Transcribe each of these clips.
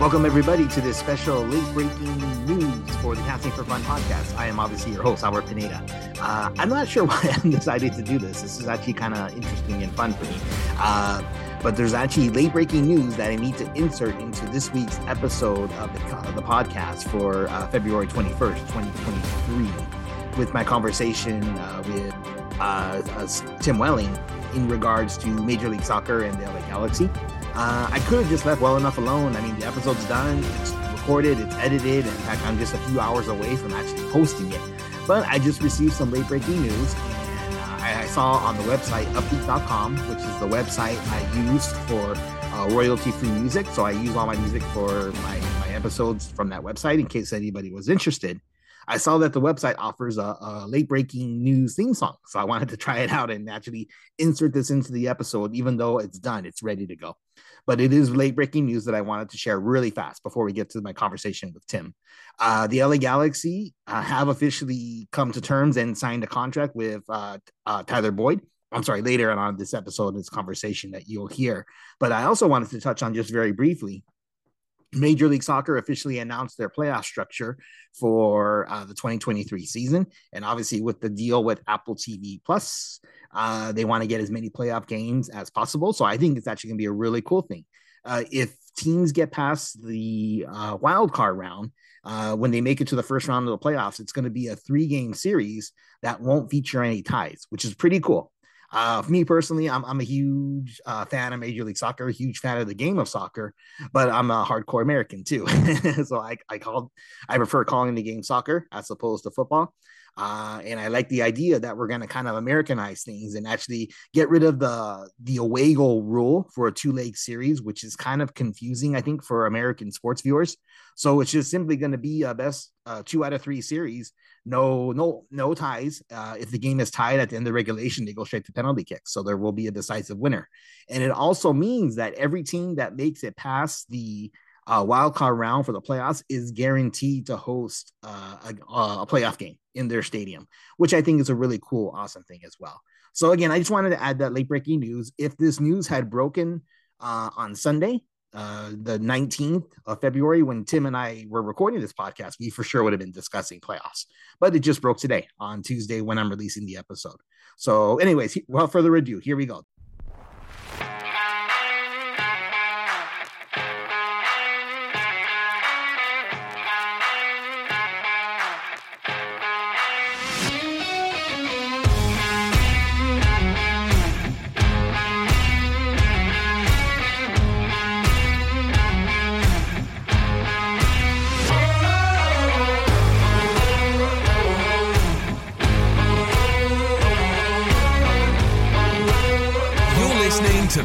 Welcome, everybody, to this special late breaking news for the Casting for Fun podcast. I am obviously your host, Albert Pineda. Uh, I'm not sure why I'm decided to do this. This is actually kind of interesting and fun for me. Uh, but there's actually late breaking news that I need to insert into this week's episode of the, of the podcast for uh, February 21st, 2023, with my conversation uh, with uh, Tim Welling in regards to Major League Soccer and the LA Galaxy. Uh, I could have just left well enough alone. I mean, the episode's done, it's recorded, it's edited. In fact, I'm just a few hours away from actually posting it. But I just received some late breaking news, and uh, I, saw on the website upbeat.com, which is the website I use for uh, royalty free music. So I use all my music for my, my episodes from that website in case anybody was interested. I saw that the website offers a, a late breaking news theme song. So I wanted to try it out and actually insert this into the episode, even though it's done, it's ready to go. But it is late breaking news that I wanted to share really fast before we get to my conversation with Tim. Uh, the LA Galaxy uh, have officially come to terms and signed a contract with uh, uh Tyler Boyd. I'm sorry, later on this episode, this conversation that you'll hear. But I also wanted to touch on just very briefly Major League Soccer officially announced their playoff structure for uh, the 2023 season, and obviously with the deal with Apple TV Plus, uh, they want to get as many playoff games as possible. So I think it's actually going to be a really cool thing. Uh, if teams get past the uh, wild card round, uh, when they make it to the first round of the playoffs, it's going to be a three game series that won't feature any ties, which is pretty cool. Uh, for me personally, I'm, I'm a huge uh, fan of Major League Soccer, a huge fan of the game of soccer, but I'm a hardcore American too. so I, I called, I prefer calling the game soccer as opposed to football. Uh, and I like the idea that we're going to kind of Americanize things and actually get rid of the the away goal rule for a two leg series, which is kind of confusing, I think, for American sports viewers. So it's just simply going to be a best uh, two out of three series, no no no ties. Uh, if the game is tied at the end of regulation, they go straight to penalty kicks. So there will be a decisive winner, and it also means that every team that makes it past the uh, wild card round for the playoffs is guaranteed to host uh, a, a, playoff game in their stadium, which I think is a really cool, awesome thing as well. So again, I just wanted to add that late breaking news. If this news had broken uh, on Sunday, uh, the 19th of February, when Tim and I were recording this podcast, we for sure would have been discussing playoffs. But it just broke today on Tuesday when I'm releasing the episode. So, anyways, without further ado, here we go.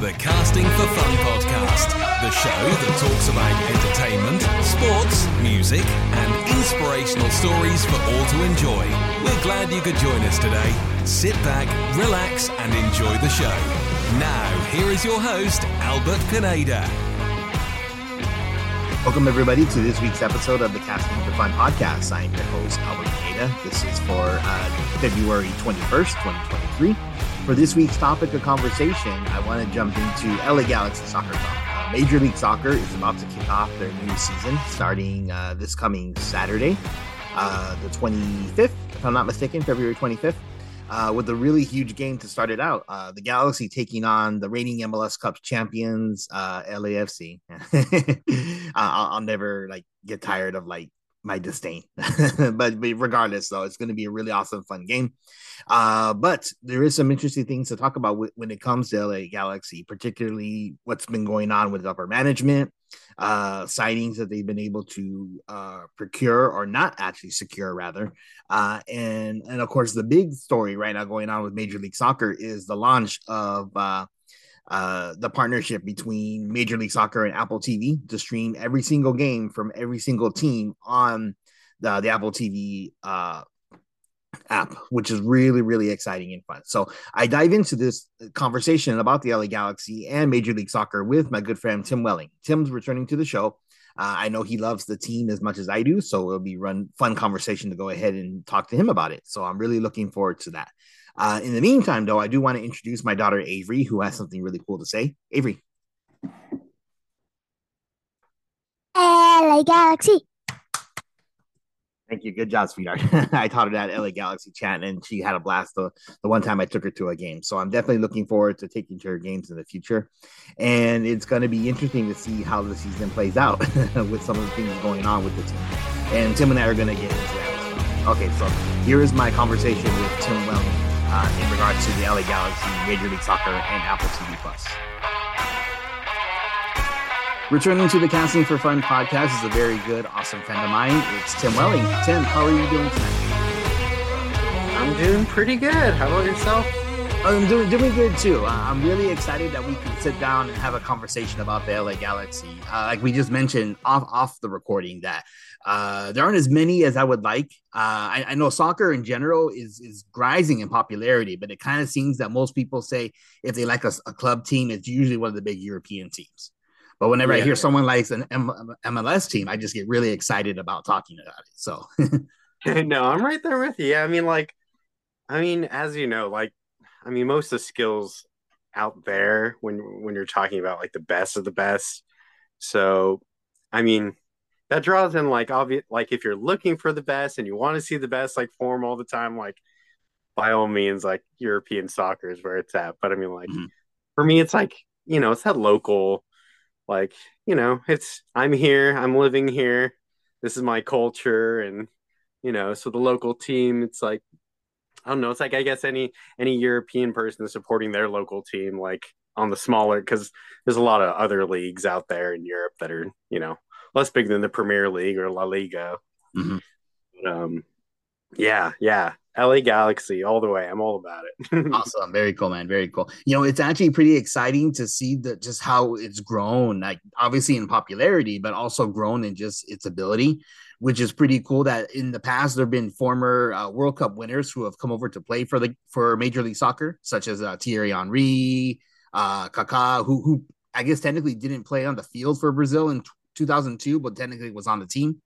The Casting for Fun podcast, the show that talks about entertainment, sports, music, and inspirational stories for all to enjoy. We're glad you could join us today. Sit back, relax, and enjoy the show. Now, here is your host, Albert Pineda. Welcome, everybody, to this week's episode of the Casting for Fun podcast. I'm your host, Albert Pineda. This is for uh, February 21st, 2023. For this week's topic of conversation, I want to jump into LA Galaxy Soccer Talk. Uh, Major League Soccer is about to kick off their new season starting uh, this coming Saturday, uh, the 25th, if I'm not mistaken, February 25th, uh, with a really huge game to start it out. Uh, the Galaxy taking on the reigning MLS Cup champions, uh, LAFC. I'll, I'll never like get tired of like my disdain. but, but, regardless, though, it's going to be a really awesome, fun game. Uh, but there is some interesting things to talk about when it comes to LA Galaxy, particularly what's been going on with upper management, uh, signings that they've been able to uh, procure or not actually secure, rather. Uh, and and of course, the big story right now going on with Major League Soccer is the launch of uh, the partnership between Major League Soccer and Apple TV to stream every single game from every single team on the, the Apple TV uh, app, which is really, really exciting and fun. So I dive into this conversation about the LA Galaxy and Major League Soccer with my good friend Tim Welling. Tim's returning to the show. Uh, I know he loves the team as much as I do, so it'll be run fun conversation to go ahead and talk to him about it. So I'm really looking forward to that. Uh, in the meantime, though, I do want to introduce my daughter Avery, who has something really cool to say. Avery. LA Galaxy. Thank you. Good job, sweetheart. I taught her that LA Galaxy chant, and she had a blast the, the one time I took her to a game. So I'm definitely looking forward to taking her games in the future. And it's going to be interesting to see how the season plays out with some of the things going on with the team. And Tim and I are going to get into that. Okay, so here is my conversation with Tim Welling uh, in regards to the LA Galaxy, Major League Soccer, and Apple TV Plus. Returning to the Casting for Fun podcast is a very good, awesome friend of mine. It's Tim Welling. Tim, how are you doing tonight? I'm doing pretty good. How about yourself? I'm doing doing good too. Uh, I'm really excited that we can sit down and have a conversation about the LA Galaxy. Uh, like we just mentioned off off the recording, that uh, there aren't as many as I would like. Uh, I, I, know soccer in general is is rising in popularity, but it kind of seems that most people say if they like a, a club team, it's usually one of the big European teams. But whenever yeah. I hear someone likes an M- MLS team, I just get really excited about talking about it. So, no, I'm right there with you. I mean, like, I mean, as you know, like, I mean, most of the skills out there when when you're talking about like the best of the best. So, I mean, that draws in like obvious, like if you're looking for the best and you want to see the best like form all the time, like by all means, like European soccer is where it's at. But I mean, like mm-hmm. for me, it's like you know, it's that local like you know it's i'm here i'm living here this is my culture and you know so the local team it's like i don't know it's like i guess any any european person is supporting their local team like on the smaller because there's a lot of other leagues out there in europe that are you know less big than the premier league or la liga mm-hmm. but, um yeah yeah LA Galaxy all the way. I'm all about it. awesome. Very cool, man. Very cool. You know, it's actually pretty exciting to see that just how it's grown, like obviously in popularity, but also grown in just its ability, which is pretty cool that in the past there have been former uh, World Cup winners who have come over to play for the for Major League Soccer, such as uh, Thierry Henry, uh, Kaká, who who I guess technically didn't play on the field for Brazil in 2002, but technically was on the team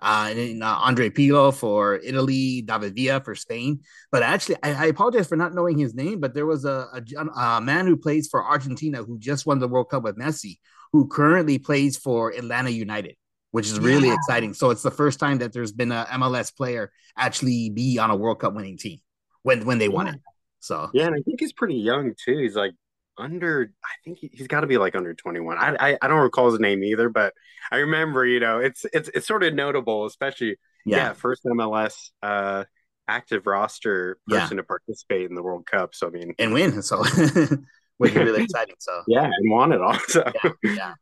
uh, and uh, Andre Pirlo for Italy, David Villa for Spain. But actually, I, I, apologize for not knowing his name, but there was a, a, a, man who plays for Argentina who just won the World Cup with Messi, who currently plays for Atlanta United, which is really yeah. exciting. So it's the first time that there's been a MLS player actually be on a World Cup winning team when when they yeah. won it. So yeah, and I think he's pretty young too. He's like under I think he, has got to be like under 21. I, I, I don't recall his name either, but I remember, you know, it's it's it's sort of notable, especially yeah, yeah first MLS uh active roster person yeah. to participate in the World Cup. So I mean and win. So which is really exciting. So yeah, and won it all. So yeah, yeah.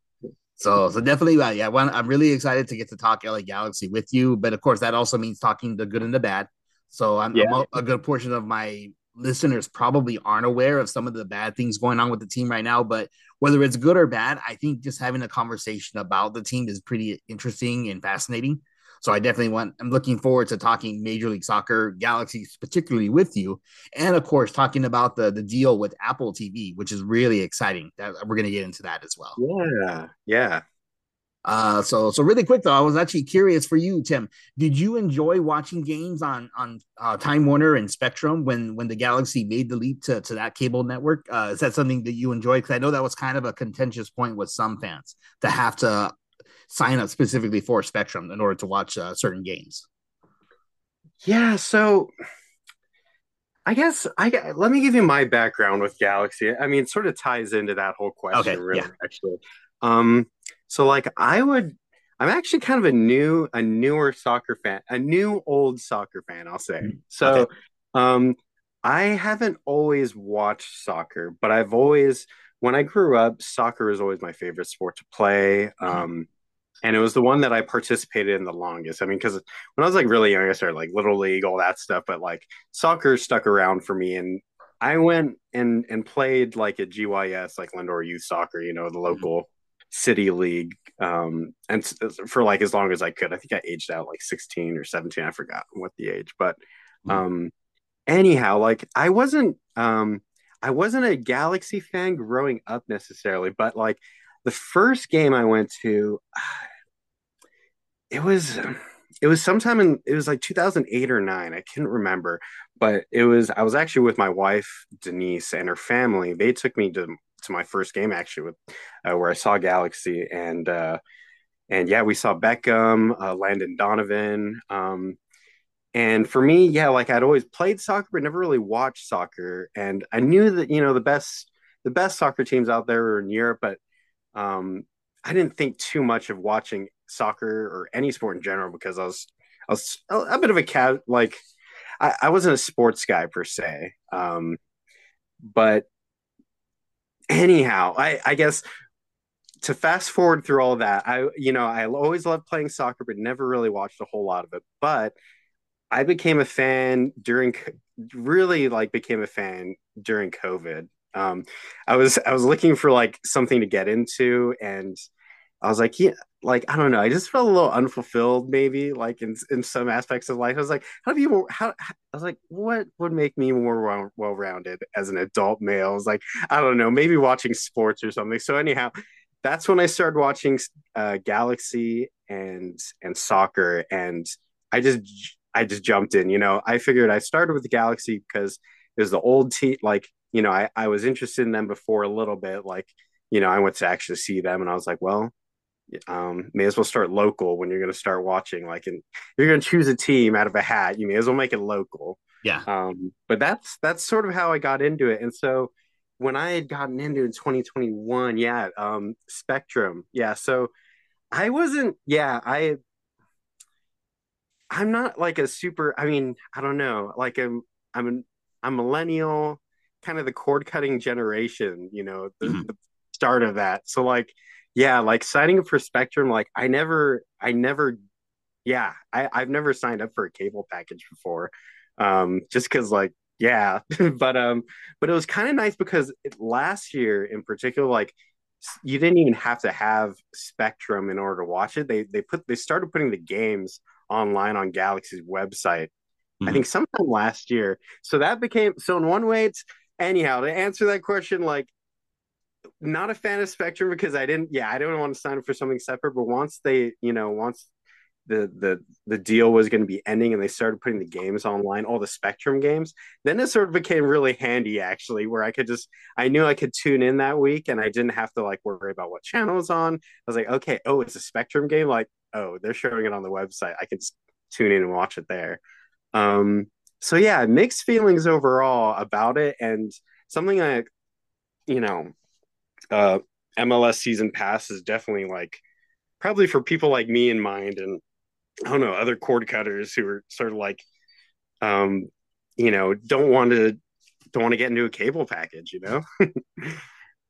So, so definitely, uh, yeah. One, I'm really excited to get to talk LA Galaxy with you, but of course, that also means talking the good and the bad. So, I'm, yeah. I'm a, a, good portion of my listeners probably aren't aware of some of the bad things going on with the team right now. But whether it's good or bad, I think just having a conversation about the team is pretty interesting and fascinating. So I definitely want, I'm looking forward to talking Major League Soccer Galaxies, particularly with you. And of course, talking about the, the deal with Apple TV, which is really exciting. That we're going to get into that as well. Yeah. Yeah. Uh, so so really quick though, I was actually curious for you, Tim. Did you enjoy watching games on on uh, Time Warner and Spectrum when when the Galaxy made the leap to, to that cable network? Uh, is that something that you enjoyed? Because I know that was kind of a contentious point with some fans to have to sign up specifically for Spectrum in order to watch uh, certain games. Yeah, so I guess I let me give you my background with Galaxy. I mean, it sort of ties into that whole question, okay, really. Yeah. Actually, um, so like I would I'm actually kind of a new a newer soccer fan, a new old soccer fan, I'll say. Mm, so okay. um I haven't always watched soccer, but I've always when I grew up, soccer was always my favorite sport to play. Mm-hmm. Um and it was the one that I participated in the longest. I mean, because when I was like really young, I started like little league, all that stuff. But like soccer stuck around for me, and I went and and played like at GYS, like Lindor Youth Soccer, you know, the mm-hmm. local city league um and for like as long as i could. I think i aged out like 16 or 17 i forgot what the age but hmm. um anyhow like i wasn't um i wasn't a galaxy fan growing up necessarily but like the first game i went to it was it was sometime in it was like 2008 or 9 i can't remember but it was i was actually with my wife denise and her family. They took me to to my first game actually with uh, where I saw Galaxy and uh, and yeah, we saw Beckham, uh, Landon Donovan. Um, and for me, yeah, like I'd always played soccer, but never really watched soccer. And I knew that you know the best the best soccer teams out there are in Europe, but um, I didn't think too much of watching soccer or any sport in general because I was I was a, bit of a cat like I, I, wasn't a sports guy per se. Um, but anyhow, I, I guess to fast forward through all that, I you know I always loved playing soccer, but never really watched a whole lot of it. But I became a fan during really like became a fan during COVID. Um, I was I was looking for like something to get into, and I was like, yeah, like I don't know, I just felt a little unfulfilled, maybe like in in some aspects of life. I was like, how do you how, how I was like, what would make me more well rounded as an adult male? I was like, I don't know, maybe watching sports or something. So anyhow, that's when I started watching uh, Galaxy and and soccer, and I just I just jumped in. You know, I figured I started with the Galaxy because it was the old team. Like you know, I I was interested in them before a little bit. Like you know, I went to actually see them, and I was like, well, um, may as well start local when you're going to start watching. Like, and you're going to choose a team out of a hat, you may as well make it local. Yeah. Um, but that's that's sort of how I got into it, and so when I had gotten into in 2021, yeah, um, Spectrum, yeah. So I wasn't, yeah, I, I'm not like a super. I mean, I don't know, like I'm, I'm, an, I'm millennial, kind of the cord cutting generation, you know, the, mm-hmm. the start of that. So like, yeah, like signing up for Spectrum, like I never, I never, yeah, I, I've never signed up for a cable package before, um, just because like yeah but um but it was kind of nice because it, last year in particular like you didn't even have to have spectrum in order to watch it they they put they started putting the games online on galaxy's website mm-hmm. i think sometime last year so that became so in one way it's anyhow to answer that question like not a fan of spectrum because i didn't yeah i didn't want to sign up for something separate but once they you know once the the the deal was going to be ending and they started putting the games online all the spectrum games then it sort of became really handy actually where i could just i knew i could tune in that week and i didn't have to like worry about what channel is on. I was like okay oh it's a spectrum game? Like oh they're showing it on the website. I can tune in and watch it there. Um so yeah mixed feelings overall about it and something i you know uh mls season pass is definitely like probably for people like me in mind and I don't know, other cord cutters who are sort of like, um, you know, don't want to don't want to get into a cable package, you know.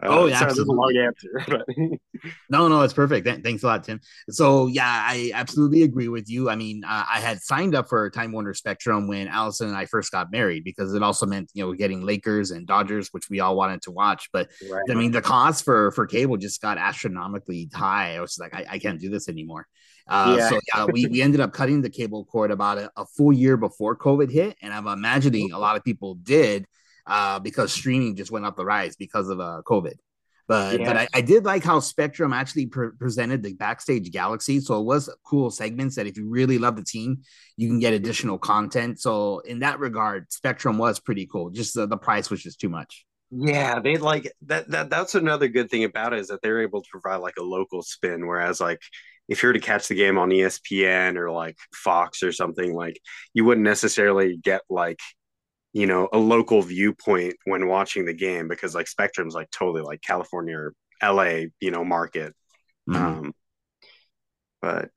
Uh, oh, yeah, absolutely. long answer, but no, no, it's perfect. Thanks a lot, Tim. So, yeah, I absolutely agree with you. I mean, uh, I had signed up for Time Warner Spectrum when Allison and I first got married because it also meant you know getting Lakers and Dodgers, which we all wanted to watch. But right. I mean, the cost for for cable just got astronomically high. I was like, I, I can't do this anymore. Uh, yeah. So yeah, we, we ended up cutting the cable cord about a, a, full year before COVID hit, and I'm imagining a lot of people did uh, because streaming just went up the rise because of uh, COVID. But yeah. but I, I, did like how Spectrum actually pre- presented the backstage galaxy. So it was cool segments that if you really love the team, you can get additional content. So in that regard, Spectrum was pretty cool. Just the, the price was just too much. Yeah, they like that, that. That's another good thing about it is that they're able to provide like a local spin. Whereas like if you were to catch the game on ESPN or like Fox or something, like you wouldn't necessarily get like you know a local viewpoint when watching the game because like Spectrum's like totally like California or LA, you know, market. Mm-hmm. Um, but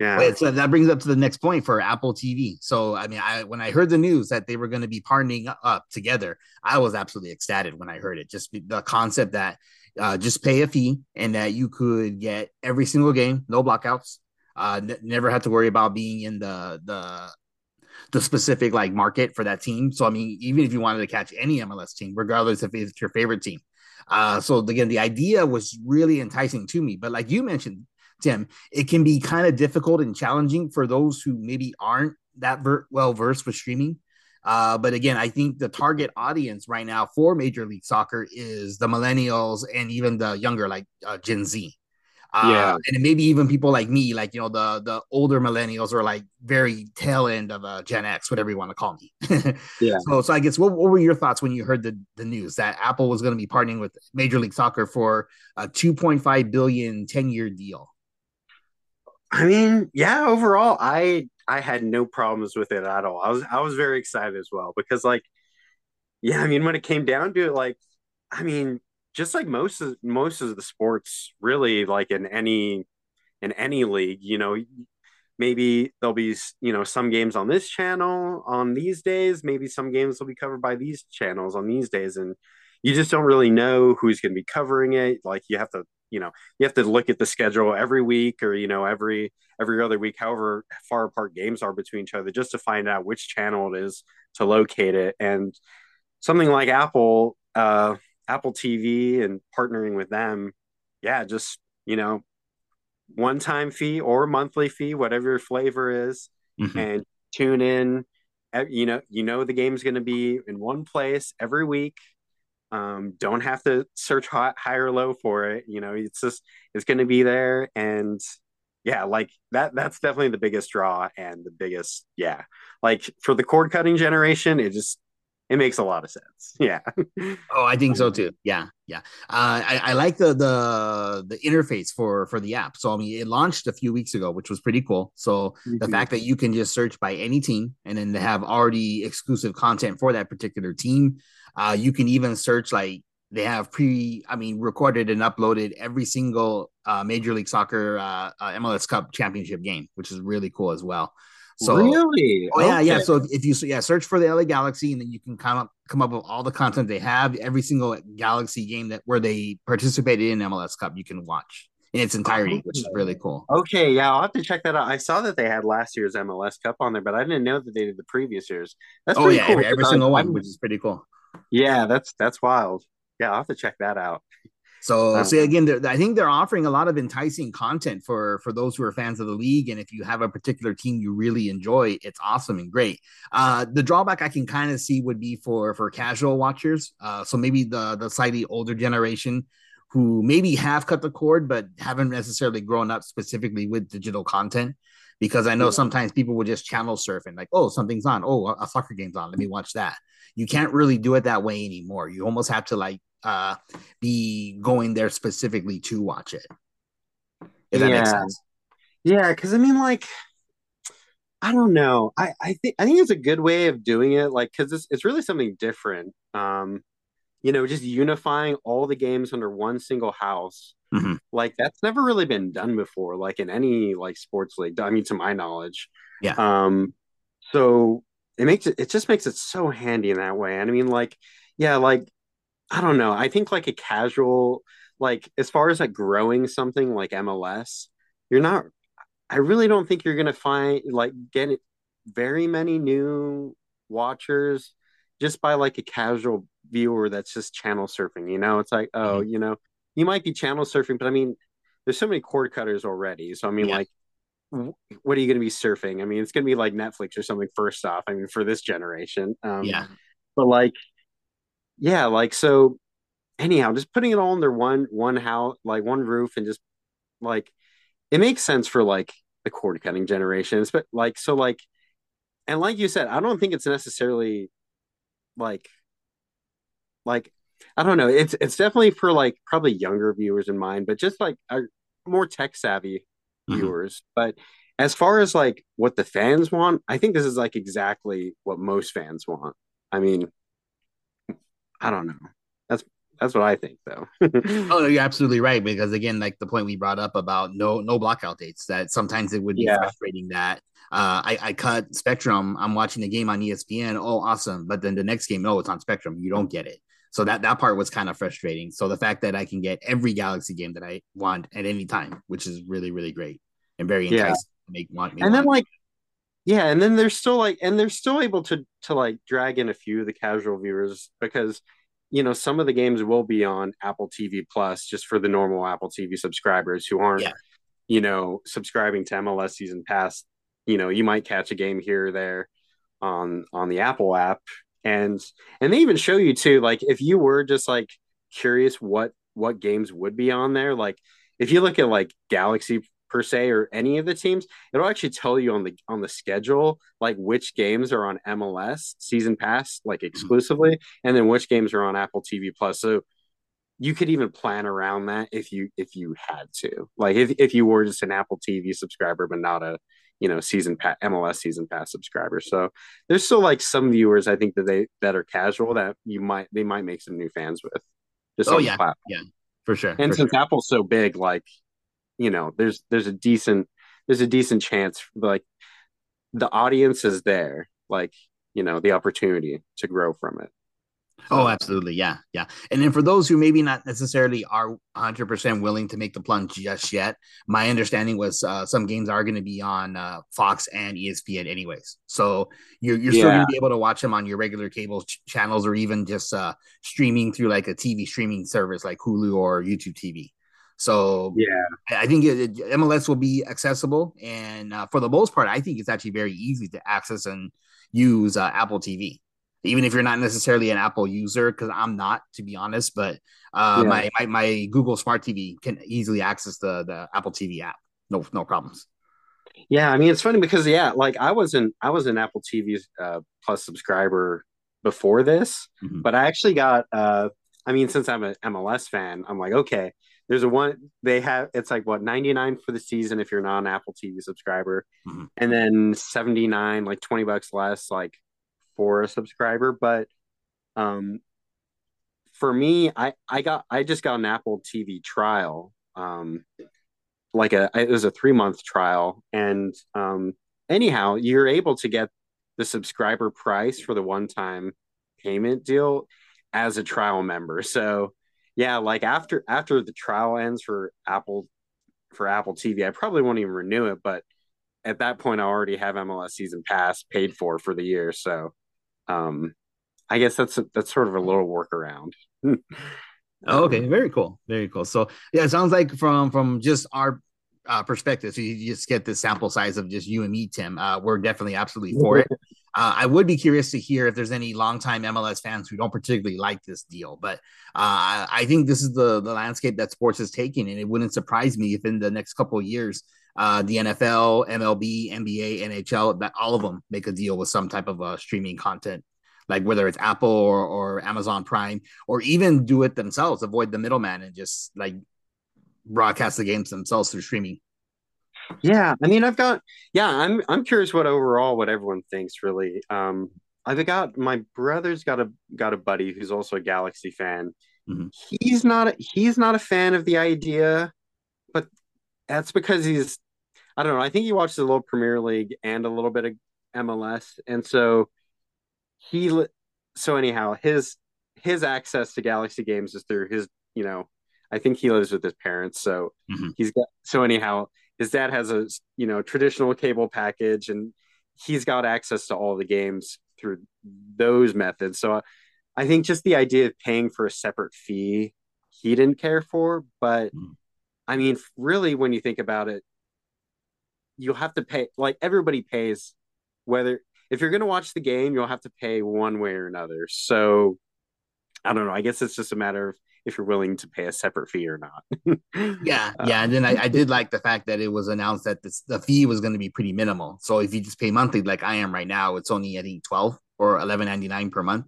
yeah. Wait, so that brings up to the next point for Apple TV. So I mean, I when I heard the news that they were going to be partnering up together, I was absolutely ecstatic when I heard it. Just the concept that uh, just pay a fee and that you could get every single game, no blockouts. Uh, n- never had to worry about being in the the the specific like market for that team. So I mean, even if you wanted to catch any MLS team, regardless if it's your favorite team. Uh, so again, the idea was really enticing to me. But like you mentioned, Tim, it can be kind of difficult and challenging for those who maybe aren't that ver- well versed with streaming. Uh, but again, I think the target audience right now for Major League Soccer is the millennials and even the younger, like uh, Gen Z. Uh, yeah, and maybe even people like me, like you know, the the older millennials or like very tail end of uh, Gen X, whatever you want to call me. yeah. So, so I guess what, what were your thoughts when you heard the the news that Apple was going to be partnering with Major League Soccer for a 2.5 billion 10 year deal? I mean, yeah, overall, I I had no problems with it at all. I was I was very excited as well because like yeah, I mean when it came down to it like I mean just like most of most of the sports really like in any in any league, you know, maybe there'll be you know some games on this channel on these days, maybe some games will be covered by these channels on these days and you just don't really know who's going to be covering it. Like you have to you know you have to look at the schedule every week or you know every every other week however far apart games are between each other just to find out which channel it is to locate it and something like apple uh apple tv and partnering with them yeah just you know one time fee or monthly fee whatever your flavor is mm-hmm. and tune in you know you know the game's going to be in one place every week um, don't have to search high, high or low for it. You know, it's just it's going to be there, and yeah, like that. That's definitely the biggest draw and the biggest yeah. Like for the cord cutting generation, it just it makes a lot of sense. Yeah. oh, I think so too. Yeah, yeah. Uh, I, I like the the the interface for for the app. So I mean, it launched a few weeks ago, which was pretty cool. So mm-hmm. the fact that you can just search by any team and then they have already exclusive content for that particular team uh, you can even search like they have pre, I mean, recorded and uploaded every single uh, Major League Soccer uh, uh, MLS Cup championship game, which is really cool as well. So really, oh yeah, okay. yeah. So if you yeah search for the LA Galaxy, and then you can come up come up with all the content they have, every single Galaxy game that where they participated in MLS Cup, you can watch in its entirety, which is really cool. Okay, yeah, I'll have to check that out. I saw that they had last year's MLS Cup on there, but I didn't know that they did the previous years. That's oh yeah, cool. every, every single one, which is pretty cool. Yeah, that's that's wild. Yeah, I'll have to check that out. So, see again, I think they're offering a lot of enticing content for for those who are fans of the league, and if you have a particular team you really enjoy, it's awesome and great. Uh, the drawback I can kind of see would be for for casual watchers. Uh, so maybe the the slightly older generation who maybe have cut the cord but haven't necessarily grown up specifically with digital content. Because I know sometimes people will just channel surf and like, oh, something's on. Oh, a soccer game's on. Let me watch that you can't really do it that way anymore. You almost have to like uh be going there specifically to watch it. If that yeah. makes sense. Yeah, because I mean, like, I don't know. I I think I think it's a good way of doing it, like, because it's it's really something different. Um, you know, just unifying all the games under one single house. Mm-hmm. Like that's never really been done before, like in any like sports league. I mean, to my knowledge. Yeah. Um. So it makes it it just makes it so handy in that way. And I mean, like, yeah, like I don't know. I think like a casual, like as far as like growing something like MLS, you're not. I really don't think you're gonna find like get very many new watchers just by like a casual viewer that's just channel surfing. You know, it's like oh, mm-hmm. you know, you might be channel surfing, but I mean, there's so many cord cutters already. So I mean, yeah. like what are you going to be surfing? I mean, it's going to be like Netflix or something. First off, I mean, for this generation, um, yeah. But like, yeah, like so. Anyhow, just putting it all under one one house, like one roof, and just like it makes sense for like the cord cutting generations. But like, so like, and like you said, I don't think it's necessarily like, like I don't know. It's it's definitely for like probably younger viewers in mind, but just like a more tech savvy mm-hmm. viewers. But as far as like what the fans want, I think this is like exactly what most fans want. I mean, I don't know. That's that's what I think though. oh, you're absolutely right because again, like the point we brought up about no no blockout dates, that sometimes it would be yeah. frustrating that uh, I, I cut Spectrum. I'm watching the game on ESPN. Oh, awesome! But then the next game, no, it's on Spectrum. You don't get it. So that that part was kind of frustrating. So the fact that I can get every Galaxy game that I want at any time, which is really really great and very enticing yeah. to make want me. And want. then like yeah, and then they're still like and they're still able to to like drag in a few of the casual viewers because you know some of the games will be on Apple TV Plus just for the normal Apple TV subscribers who aren't yeah. you know subscribing to MLS season pass. You know, you might catch a game here or there on on the Apple app and and they even show you too like if you were just like curious what what games would be on there like if you look at like galaxy per se or any of the teams it'll actually tell you on the on the schedule like which games are on mls season pass like mm-hmm. exclusively and then which games are on apple tv plus so you could even plan around that if you if you had to. Like if if you were just an Apple TV subscriber but not a you know season pass MLS season pass subscriber. So there's still like some viewers I think that they that are casual that you might they might make some new fans with. Just oh yeah, yeah, for sure. And since sure. Apple's so big, like you know, there's there's a decent there's a decent chance like the audience is there, like you know, the opportunity to grow from it. Oh, absolutely. Yeah. Yeah. And then for those who maybe not necessarily are 100% willing to make the plunge just yet, my understanding was uh, some games are going to be on uh, Fox and ESPN anyways. So you're, you're yeah. still going to be able to watch them on your regular cable ch- channels or even just uh, streaming through like a TV streaming service like Hulu or YouTube TV. So yeah, I think it, it, MLS will be accessible, and uh, for the most part, I think it's actually very easy to access and use uh, Apple TV even if you're not necessarily an Apple user, because I'm not, to be honest. But uh, yeah. my, my, my Google Smart TV can easily access the the Apple TV app. No no problems. Yeah, I mean it's funny because yeah, like I wasn't I was an Apple TV uh, Plus subscriber before this, mm-hmm. but I actually got. uh I mean, since I'm an MLS fan, I'm like, okay, there's a one they have. It's like what 99 for the season if you're not an Apple TV subscriber, mm-hmm. and then 79, like 20 bucks less, like for a subscriber, but um, for me, I I got I just got an Apple TV trial, um, like a it was a three month trial, and um, anyhow, you're able to get the subscriber price for the one time payment deal as a trial member. So yeah, like after after the trial ends for Apple for Apple TV, I probably won't even renew it, but at that point I already have MLS season pass paid for for the year. So um, I guess that's a, that's sort of a little workaround. oh, okay, very cool, very cool. So yeah, it sounds like from from just our uh, perspective, so you just get the sample size of just you and me, Tim. Uh, we're definitely absolutely for it. Uh, I would be curious to hear if there's any longtime MLS fans who don't particularly like this deal, but uh, I think this is the the landscape that sports is taking, and it wouldn't surprise me if in the next couple of years, uh, the NFL, MLB, NBA, NHL, that all of them make a deal with some type of streaming content, like whether it's Apple or, or Amazon Prime, or even do it themselves, avoid the middleman, and just like broadcast the games themselves through streaming. Yeah, I mean, I've got yeah, I'm I'm curious what overall what everyone thinks really. Um, I've got my brother's got a got a buddy who's also a Galaxy fan. Mm-hmm. He's not a, he's not a fan of the idea, but that's because he's I don't know. I think he watches a little Premier League and a little bit of MLS, and so he so anyhow his his access to Galaxy games is through his you know I think he lives with his parents, so mm-hmm. he's got so anyhow his dad has a you know traditional cable package and he's got access to all the games through those methods. So i think just the idea of paying for a separate fee he didn't care for but mm. i mean really when you think about it you'll have to pay like everybody pays whether if you're going to watch the game you'll have to pay one way or another. So i don't know. I guess it's just a matter of if you're willing to pay a separate fee or not. yeah, yeah, and then I, I, did like the fact that it was announced that this, the fee was going to be pretty minimal. So if you just pay monthly, like I am right now, it's only I think twelve or eleven ninety nine per month,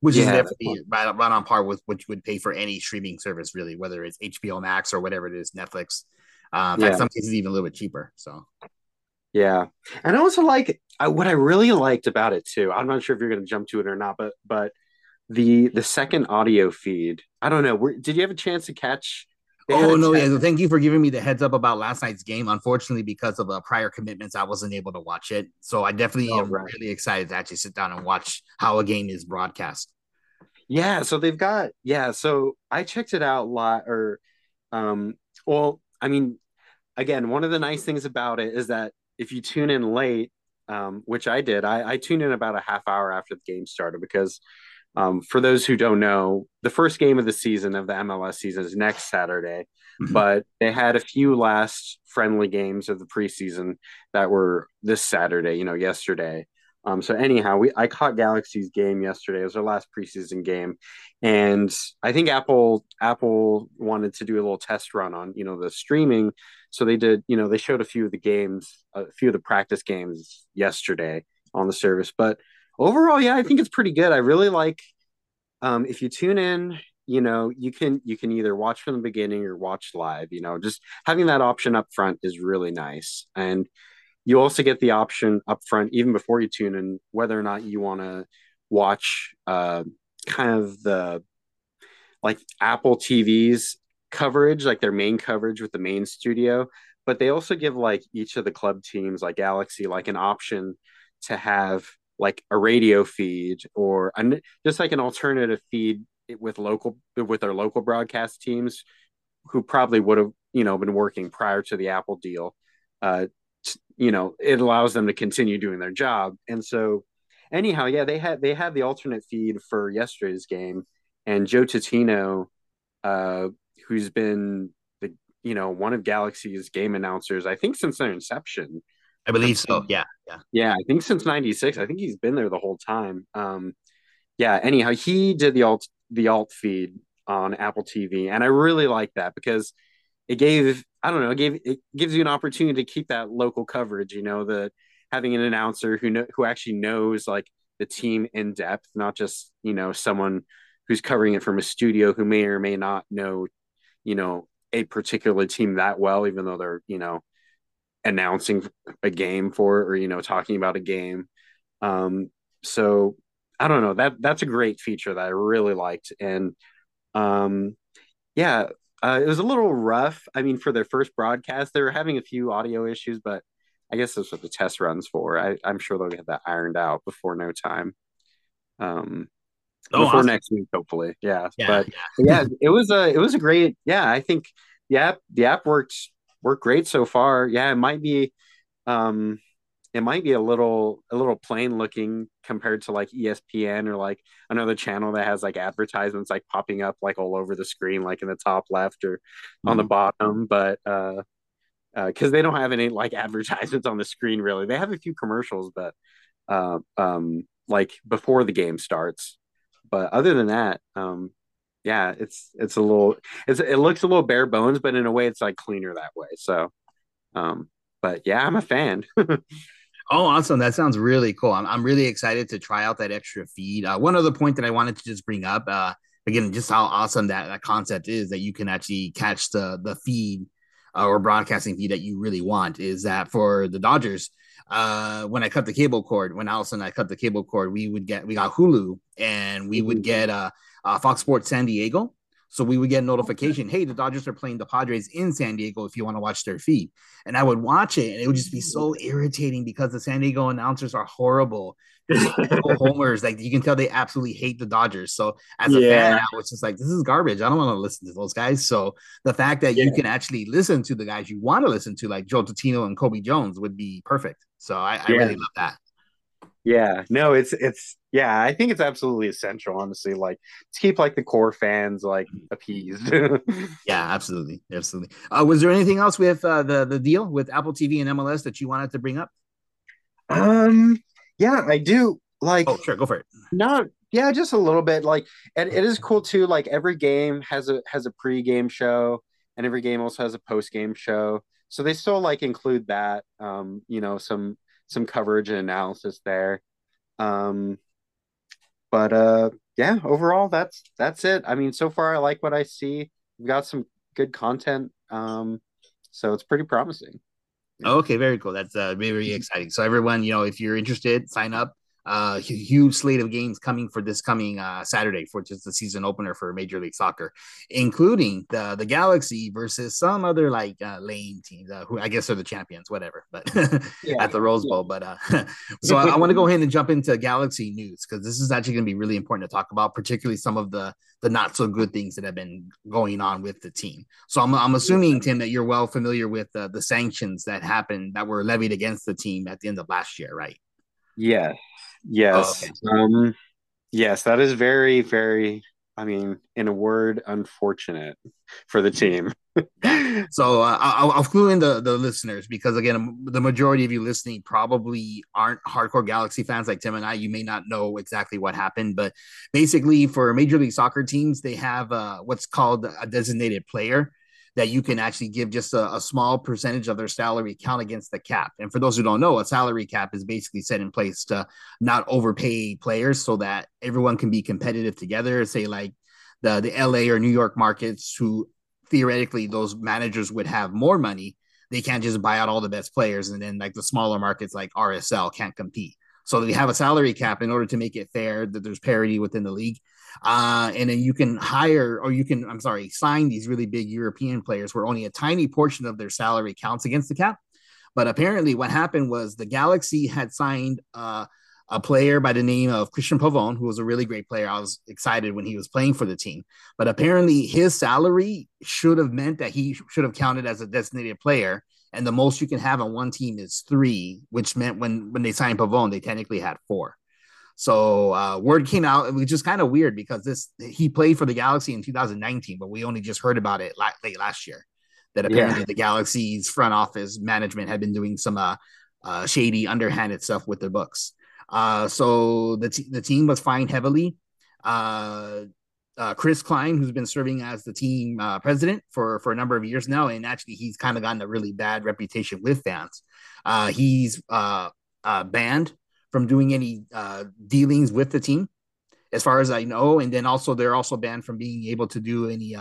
which yeah, is definitely right, right on par with what you would pay for any streaming service, really, whether it's HBO Max or whatever it is, Netflix. Uh, in yeah. fact, some cases even a little bit cheaper. So. Yeah, and I also like I, what I really liked about it too. I'm not sure if you're going to jump to it or not, but but the the second audio feed. I don't know. Were, did you have a chance to catch? Oh no! Yeah, thank you for giving me the heads up about last night's game. Unfortunately, because of uh, prior commitments, I wasn't able to watch it. So I definitely oh, am right. really excited to actually sit down and watch how a game is broadcast. Yeah, so they've got yeah. So I checked it out a lot. Or, um, well, I mean, again, one of the nice things about it is that if you tune in late, um, which I did, I, I tuned in about a half hour after the game started because um, for those who don't know, the first game of the season of the MLS season is next Saturday, mm-hmm. but they had a few last friendly games of the preseason that were this Saturday, you know, yesterday. Um, so anyhow, we I caught Galaxy's game yesterday. It was their last preseason game, and I think Apple Apple wanted to do a little test run on you know the streaming. So they did, you know, they showed a few of the games, a few of the practice games yesterday on the service, but overall, yeah, I think it's pretty good. I really like um, if you tune in, you know you can you can either watch from the beginning or watch live you know just having that option up front is really nice and you also get the option up front even before you tune in whether or not you want to watch uh, kind of the like apple tv's coverage like their main coverage with the main studio but they also give like each of the club teams like galaxy like an option to have like a radio feed or an, just like an alternative feed with local with our local broadcast teams who probably would have you know been working prior to the apple deal uh you know it allows them to continue doing their job. And so anyhow yeah they had they had the alternate feed for yesterday's game. And joe Tutino, uh who's been the you know one of galaxy's game announcers i think since their inception i believe so yeah yeah yeah i think since 96 i think he's been there the whole time um yeah anyhow he did the alt the alt feed on Apple TV, and I really like that because it gave I don't know it gave it gives you an opportunity to keep that local coverage. You know, the having an announcer who know who actually knows like the team in depth, not just you know someone who's covering it from a studio who may or may not know you know a particular team that well, even though they're you know announcing a game for or you know talking about a game. Um, so I don't know that that's a great feature that I really liked, and um, yeah, uh, it was a little rough. I mean, for their first broadcast, they were having a few audio issues, but I guess that's what the test runs for. I, am sure they'll get that ironed out before no time. Um, oh, before awesome. next week, hopefully. Yeah, yeah but yeah. yeah, it was a it was a great. Yeah, I think the app the app worked worked great so far. Yeah, it might be. Um, it might be a little a little plain looking compared to like ESPN or like another channel that has like advertisements like popping up like all over the screen like in the top left or mm-hmm. on the mm-hmm. bottom but uh because uh, they don't have any like advertisements on the screen really they have a few commercials but uh, um like before the game starts but other than that um yeah it's it's a little it's it looks a little bare bones but in a way it's like cleaner that way so um but yeah i'm a fan Oh, awesome. That sounds really cool. I'm, I'm really excited to try out that extra feed. Uh, one other point that I wanted to just bring up, uh, again, just how awesome that, that concept is that you can actually catch the, the feed uh, or broadcasting feed that you really want is that for the Dodgers, uh, when I cut the cable cord, when Allison and I cut the cable cord, we would get, we got Hulu and we would mm-hmm. get uh, Fox Sports San Diego so we would get notification, hey, the Dodgers are playing the Padres in San Diego if you want to watch their feed. And I would watch it and it would just be so irritating because the San Diego announcers are horrible. homers, like you can tell they absolutely hate the Dodgers. So as a yeah. fan, I was just like, this is garbage. I don't want to listen to those guys. So the fact that yeah. you can actually listen to the guys you want to listen to, like Joe Tutino and Cobi Jones, would be perfect. So I, I yeah. really love that. Yeah, no, it's it's yeah, I think it's absolutely essential, honestly, like to keep like the core fans like appeased. yeah, absolutely, absolutely. Uh, was there anything else with uh, the the deal with Apple TV and MLS that you wanted to bring up? Um, yeah, I do. Like, oh, sure, go for it. Not yeah, just a little bit. Like, and it is cool too. Like every game has a has a pre-game show, and every game also has a post-game show. So they still like include that. Um, you know, some some coverage and analysis there. Um, but uh, yeah, overall, that's that's it. I mean, so far, I like what I see. We've got some good content, um, so it's pretty promising. Okay, very cool. That's uh, very, very exciting. So everyone, you know, if you're interested, sign up uh, huge slate of games coming for this coming uh, Saturday for just the season opener for Major League Soccer, including the the Galaxy versus some other like uh, lame teams uh, who I guess are the champions, whatever. But yeah, at the Rose Bowl, but uh, so I, I want to go ahead and jump into Galaxy news because this is actually going to be really important to talk about, particularly some of the the not so good things that have been going on with the team. So I'm I'm assuming Tim that you're well familiar with uh, the sanctions that happened that were levied against the team at the end of last year, right? Yeah, Yes. Oh, okay. Um, yes, that is very, very. I mean, in a word, unfortunate for the team. so uh, I'll, I'll clue in the, the listeners because again, the majority of you listening probably aren't hardcore Galaxy fans like Tim and I. You may not know exactly what happened, but basically, for Major League Soccer teams, they have uh, what's called a designated player that you can actually give just a, a, small percentage of their salary count against the cap. And for those who don't know, a salary cap is basically set in place to not overpay players so that everyone can be competitive together. Say like the the LA or New York markets who theoretically those managers would have more money. They can't just buy out all the best players, and then like the smaller markets like RSL can't compete. So they have a salary cap in order to make it fair that there's parity within the league. Uh, and then you can hire or you can, I'm sorry, sign these really big European players where only a tiny portion of their salary counts against the cap. But apparently, what happened was the Galaxy had signed uh, a player by the name of Cristian Pavón, who was a really great player. I was excited when he was playing for the team. But apparently, his salary should have meant that he should have counted as a designated player. And the most you can have on one team is three, which meant when when they signed Pavón, they technically had four. So uh, word came out, which is kind of weird because this he played for the Galaxy in 2019, but we only just heard about it late last year. That apparently yeah. the Galaxy's front office management had been doing some uh, uh, shady, underhanded stuff with their books. Uh, so the t- the team was fined heavily. Uh, uh, Chris Klein, who's been serving as the team uh, president for, for a number of years now, and actually he's kind of gotten a really bad reputation with fans. Uh, he's uh, uh, banned from doing any uh, dealings with the team, as far as I know, and then also they're also banned from being able to do any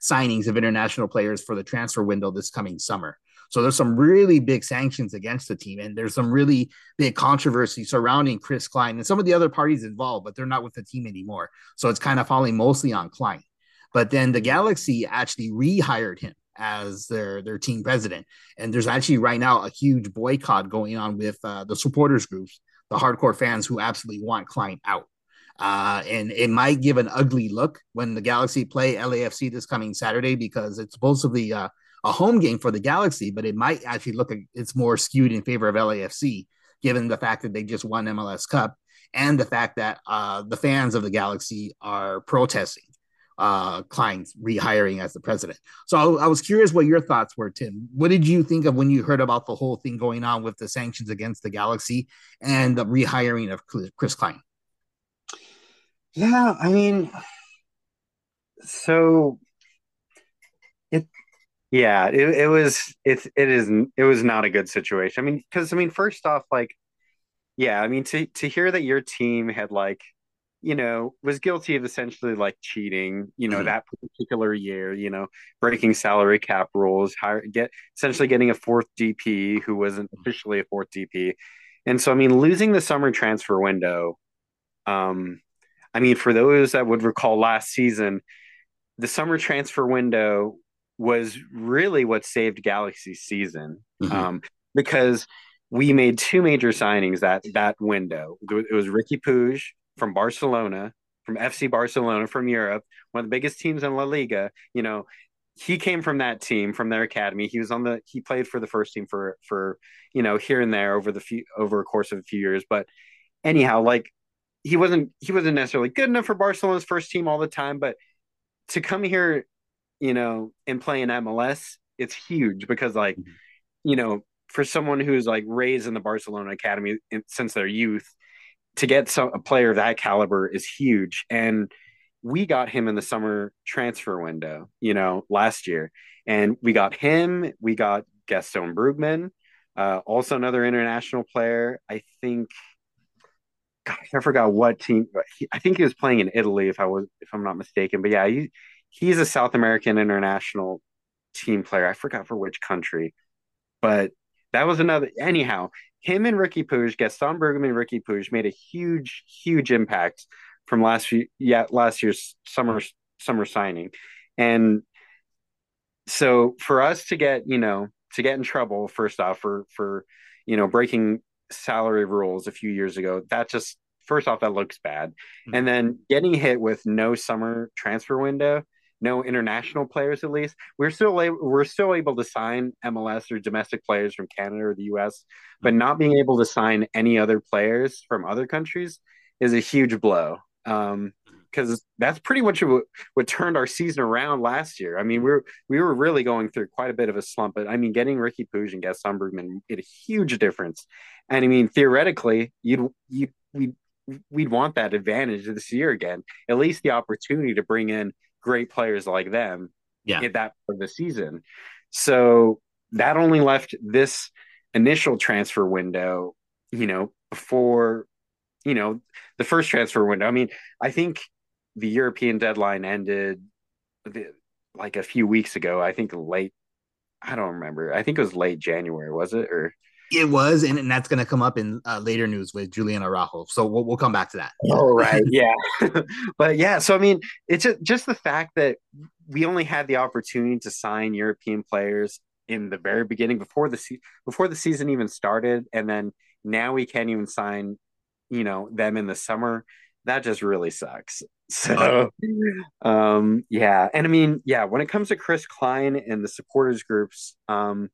signings of international players for the transfer window this coming summer. So there's some really big sanctions against the team, and there's some really big controversy surrounding Chris Klein and some of the other parties involved, but they're not with the team anymore. So it's kind of falling mostly on Klein. But then the Galaxy actually rehired him as their their team president, and there's actually right now a huge boycott going on with uh, the supporters groups, the hardcore fans who absolutely want Klein out. Uh, and it might give an ugly look when the Galaxy play LAFC this coming Saturday because it's supposedly uh, a home game for the Galaxy, but it might actually look like it's more skewed in favor of LAFC, given the fact that they just won MLS Cup and the fact that uh, the fans of the Galaxy are protesting uh, Klein's rehiring as the president. So I, I, was curious what your thoughts were, Tim. What did you think of when you heard about the whole thing going on with the sanctions against the Galaxy and the rehiring of Chris Klein? Yeah, I mean, so it, yeah, it, it was it it is it was not a good situation. I mean, because I mean, first off, like, yeah, I mean, to to hear that your team had like, you know, was guilty of essentially like cheating, you know, mm-hmm. that particular year, you know, breaking salary cap rules, hire get essentially getting a fourth DP who wasn't officially a fourth DP, and so I mean, losing the summer transfer window, um, I mean, for those that would recall last season, the summer transfer window was really what saved Galaxy's season mm-hmm. um, because we made two major signings that that window. It was Riqui Puig from Barcelona, from FC Barcelona from Europe, one of the biggest teams in La Liga. You know, he came from that team from their academy. He was on the he played for the first team for for you know here and there over the few over a course of a few years. But anyhow, like he wasn't he wasn't necessarily good enough for Barcelona's first team all the time, but to come here you know, and playing MLS, it's huge because like, mm-hmm. you know, for someone who's like raised in the Barcelona academy since their youth, to get some a player of that caliber is huge. And we got him in the summer transfer window, you know, last year, and we got him. We got Gaston Brugman, uh, also another international player. I think. God, I forgot what team. He, I think he was playing in Italy, if I was, if I'm not mistaken. But yeah, he he's a South American international team player. I forgot for which country, but that was another. Anyhow, him and Riqui Puig, Gaston Brugman and Riqui Puig made a huge, huge impact from last few, yeah, last year's summer summer signing, and so for us to get, you know, to get in trouble first off for for you know breaking salary rules a few years ago, that just first off that looks bad, mm-hmm. and then getting hit with no summer transfer window no international players at least. We're still able, we're still able to sign MLS or domestic players from Canada or the US, but not being able to sign any other players from other countries is a huge blow. Um, because that's pretty much what, what turned our season around last year. I mean, we were we were really going through quite a bit of a slump, but I mean, getting Riqui Puig and Gaston Brugman made a huge difference. And I mean, theoretically, you'd you we we'd want that advantage this year again, at least the opportunity to bring in great players like them yeah. at that part of the season. So that only left this initial transfer window, you know, before, you know, the first transfer window. I mean, I think the European deadline ended the, like a few weeks ago. I think late. I don't remember. I think it was late January. Was it or? It was, and, and that's going to come up in uh, later news with Julian Araujo. So we'll, we'll come back to that. All right. Yeah. but yeah, so I mean, it's just, just the fact that we only had the opportunity to sign European players in the very beginning before the se- before the season even started, and then now we can't even sign, you know, them in the summer. That just really sucks. So, um, yeah, and I mean, yeah, when it comes to Chris Klein and the supporters groups, um,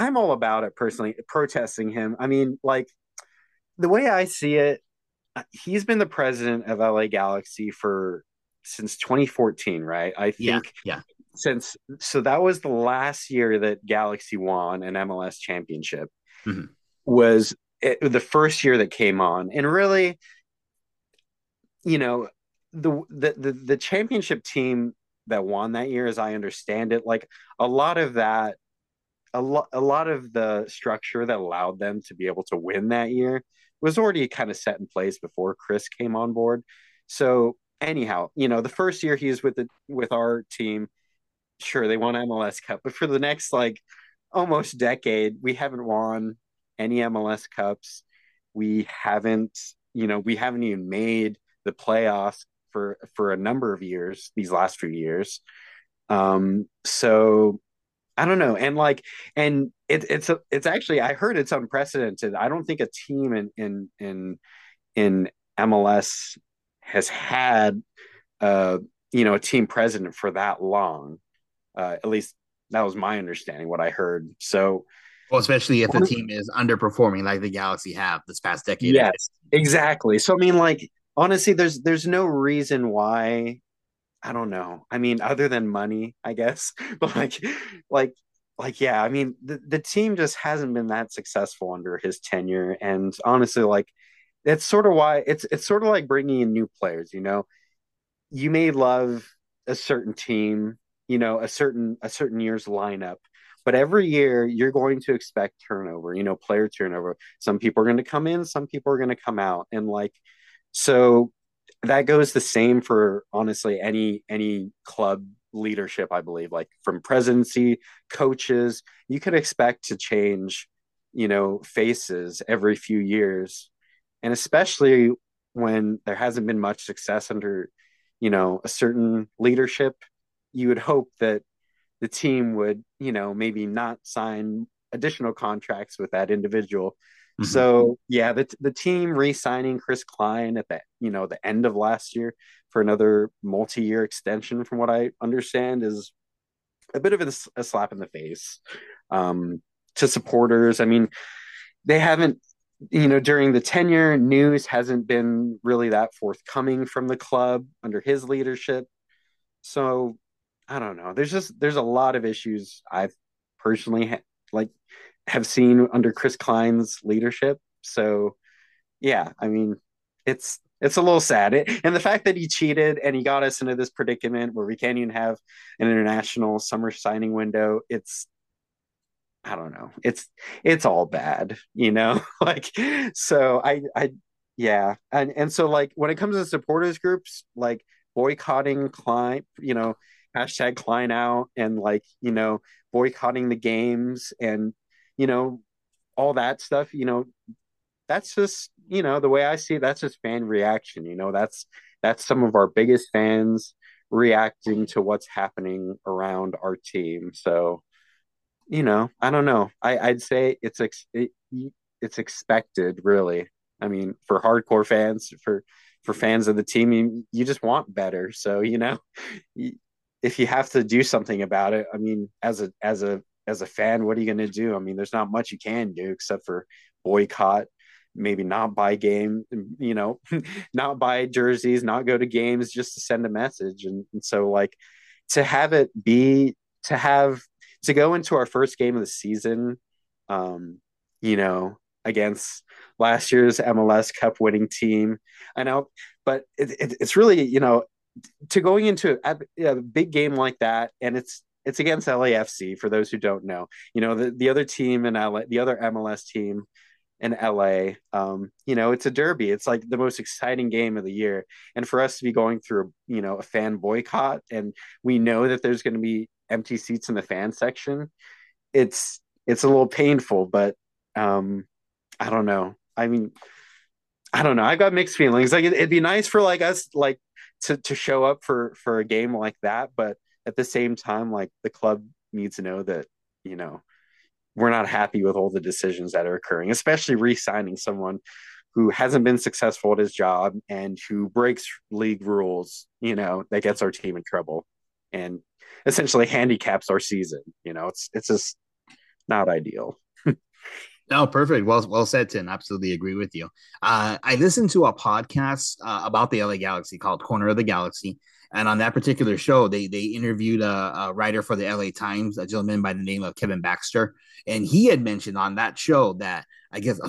I'm all about it personally, protesting him. I mean, like the way I see it, uh, he's been the president of LA Galaxy for since 2014, right? I think yeah, yeah. Since so that was the last year that Galaxy won an MLS championship. Mm-hmm. Was it, the first year that came on, and really, you know, the the the, the championship team that won that year, as I understand it, like a lot of that a lot a lot of the structure that allowed them to be able to win that year was already kind of set in place before Chris came on board. So anyhow, you know, the first year he was with the with our team, sure they won MLS Cup, but for the next like almost decade, we haven't won any MLS Cups. We haven't, you know, we haven't even made the playoffs for for a number of years these last few years. Um, so I don't know, and like, and it, it's a, it's actually I heard it's unprecedented. I don't think a team in in in in MLS has had uh you know a team president for that long. Uh, at least that was my understanding. What I heard. So, well, especially if the team is underperforming like the Galaxy have this past decade. Yes, exactly. So I mean, like honestly, there's there's no reason why I don't know. I mean, other than money, I guess. But like, like, like, yeah. I mean, the the team just hasn't been that successful under his tenure, and honestly, like, that's sort of why it's it's sort of like bringing in new players. You know, you may love a certain team, you know, a certain a certain year's lineup, but every year you're going to expect turnover. You know, player turnover. Some people are going to come in, some people are going to come out, and like, so that goes the same for honestly any any club leadership i believe like from presidency coaches you could expect to change you know faces every few years. And especially when there hasn't been much success under you know a certain leadership you would hope that the team would you know maybe not sign additional contracts with that individual Mm-hmm. So yeah, the the team re-signing Chris Klein at the you know the end of last year for another multi-year extension, from what I understand, is a bit of a, a slap in the face um, to supporters. I mean, they haven't you know during the tenure news hasn't been really that forthcoming from the club under his leadership so i don't know there's just there's a lot of issues i've personally ha- like have seen under Chris Klein's leadership. So, yeah, I mean, it's it's a little sad, it, and the fact that he cheated and he got us into this predicament where we can't even have an international summer signing window. It's I don't know. It's it's all bad, you know. like so, I I yeah, and and so like when it comes to supporters groups, like boycotting Klein, you know, hashtag Klein out, and like you know boycotting the games and you know, all that stuff, you know, that's just, you know, the way I see it, that's just fan reaction. You know, that's that's some of our biggest fans reacting to what's happening around our team. So, you know, I don't know. I, I'd say it's ex- it, it's expected, really. I mean, for hardcore fans, for for fans of the team, you, you just want better. So, you know, if you have to do something about it, I mean, as a as a as a fan, what are you going to do? I mean, there's not much you can do except for boycott, maybe not buy game, you know, not buy jerseys, not go to games just to send a message. And, and so, like, to have it be to have to go into our first game of the season, um, you know, against last year's MLS Cup winning team. I know, but it, it, it's really, you know, to going into a, a, big game like that, and it's it's against LAFC for those who don't know. You know, the, the other team in LA, the other MLS team in LA. Um, you know, it's a derby. It's like the most exciting game of the year. And for us to be going through, you know, a fan boycott and we know that there's going to be empty seats in the fan section, it's it's a little painful, but um I don't know. I mean, I don't know. I got mixed feelings. Like it, would be nice for like us like to to show up for for a game like that, but at the same time like the club needs to know that, you know, we're not happy with all the decisions that are occurring, especially re-signing someone who hasn't been successful at his job and who breaks league rules, you know, that gets our team in trouble and essentially handicaps our season. You know, it's it's just not ideal. No, perfect. Well, well said, Tim. Absolutely agree with you. Uh, I listened to a podcast uh, about the LA Galaxy called Corner of the Galaxy, and on that particular show, they they interviewed a, a, writer for the LA Times, a gentleman by the name of Kevin Baxter, and he had mentioned on that show that I guess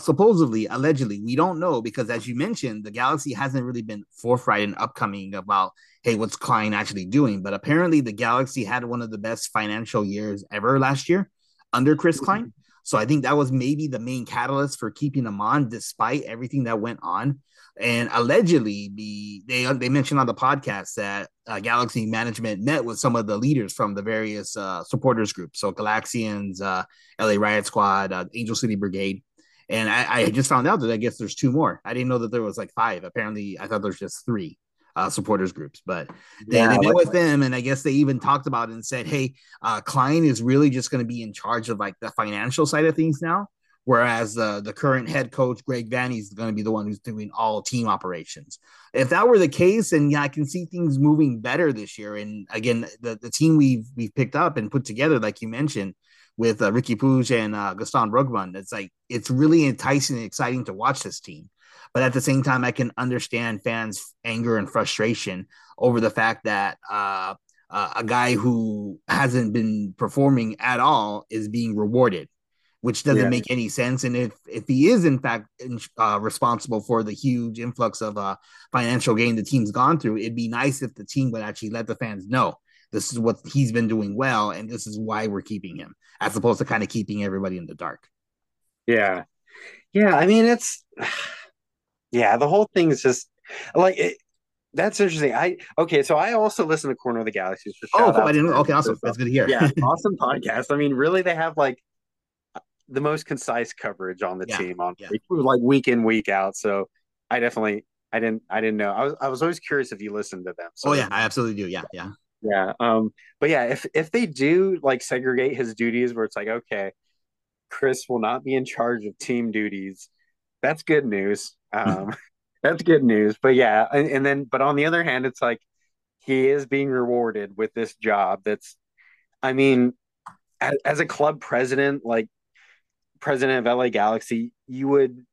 supposedly, allegedly, we don't know because as you mentioned, the Galaxy hasn't really been forthright and upcoming about hey, what's Klein actually doing? But apparently, the Galaxy had one of the best financial years ever last year under Chris mm-hmm. Klein. So I think that was maybe the main catalyst for keeping them on, despite everything that went on. And allegedly, the they they mentioned on the podcast that uh, Galaxy management met with some of the leaders from the various uh, supporters groups, so Galaxians, uh, LA Riot Squad, uh, Angel City Brigade. And I, I, just found out that I guess there's two more. I didn't know that there was like five. Apparently, I thought there's just three uh, supporters groups. But they, yeah, they met with them, and I guess they even talked about it and said, "Hey, uh, Klein is really just going to be in charge of like the financial side of things now." Whereas uh, the current head coach Greg Vanney is going to be the one who's doing all team operations. If that were the case, and yeah, I can see things moving better this year. And again, the, the team we've we've picked up and put together, like you mentioned, with uh, Riqui Puig and uh, Gaston Brugman, it's like it's really enticing and exciting to watch this team. But at the same time, I can understand fans' anger and frustration over the fact that uh, uh, a guy who hasn't been performing at all is being rewarded which doesn't yeah. make any sense. And if if he is in fact uh, responsible for the huge influx of uh, financial gain the team's gone through, it'd be nice if the team would actually let the fans know this is what he's been doing well, and this is why we're keeping him, as opposed to kind of keeping everybody in the dark. Yeah, yeah. I mean, it's yeah. The whole thing is just like it, that's interesting. I okay, so I also listen to Corner of the Galaxy. So oh, cool. I didn't. Okay, awesome. That's good to hear. Yeah, awesome podcast. I mean, really, they have like the most concise coverage on the yeah, team on yeah. like week in week out. So I definitely I didn't I didn't know. I was I was always curious if you listened to them. So oh yeah, I absolutely do. Yeah, yeah. Yeah. Um, but yeah, if if they do like segregate his duties where it's like, okay, Chris will not be in charge of team duties, that's good news. Um that's good news. But yeah, and, and then but on the other hand, it's like he is being rewarded with this job that's I mean, as, as a club president, like president of LA Galaxy, you would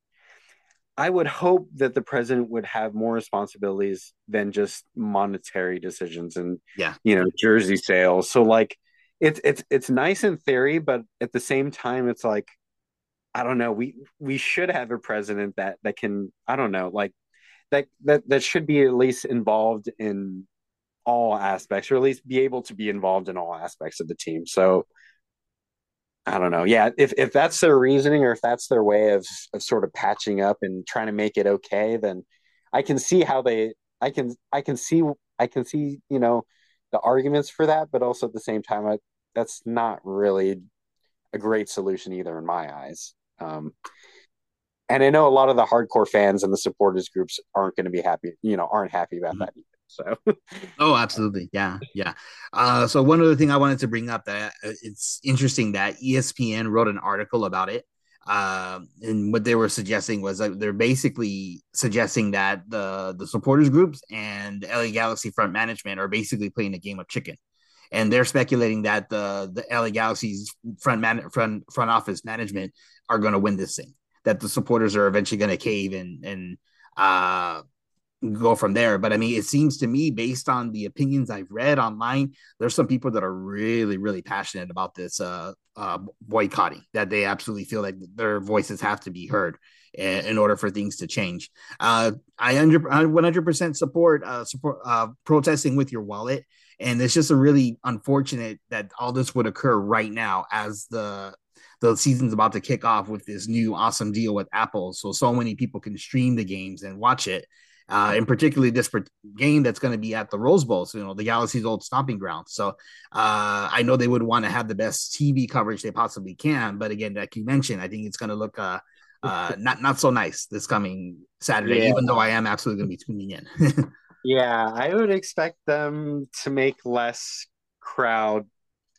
I would hope that the president would have more responsibilities than just monetary decisions and yeah, you know, jersey sales. So like it's it's it's nice in theory, but at the same time it's like I don't know, we we should have a president that that can I don't know, like that that that should be at least involved in all aspects or at least be able to be involved in all aspects of the team. So I don't know. Yeah, if if that's their reasoning or if that's their way of of sort of patching up and trying to make it okay, then I can see how they I can I can see I can see, you know, the arguments for that, but also at the same time I, that's not really a great solution either in my eyes. Um, and I know a lot of the hardcore fans and the supporters groups aren't going to be happy, you know, aren't happy about mm-hmm. that. So, oh, absolutely, yeah, yeah. Uh, so one other thing I wanted to bring up that uh, it's interesting that ESPN wrote an article about it, uh, and what they were suggesting was they're basically suggesting that the the supporters groups and LA Galaxy front management are basically playing a game of chicken, and they're speculating that the the LA Galaxy's front man front front office management are going to win this thing, that the supporters are eventually going to cave and and uh go from there. But I mean, it seems to me, based on the opinions I've read online, there's some people that are really, really passionate about this uh, uh, boycotting. That they absolutely feel like their voices have to be heard in, order for things to change. Uh, I under 100% support uh, support uh, protesting with your wallet, and it's just a really unfortunate that all this would occur right now as the the season's about to kick off with this new awesome deal with Apple. So so many people can stream the games and watch it. Uh, and particularly this game that's going to be at the Rose Bowl, so, you know, the Galaxy's old stomping ground. So uh, I know they would want to have the best TV coverage they possibly can, but again, like you mentioned, I think it's going to look uh, uh, not not so nice this coming Saturday. Yeah. Even though I am absolutely going to be tuning in. yeah, I would expect them to make less crowd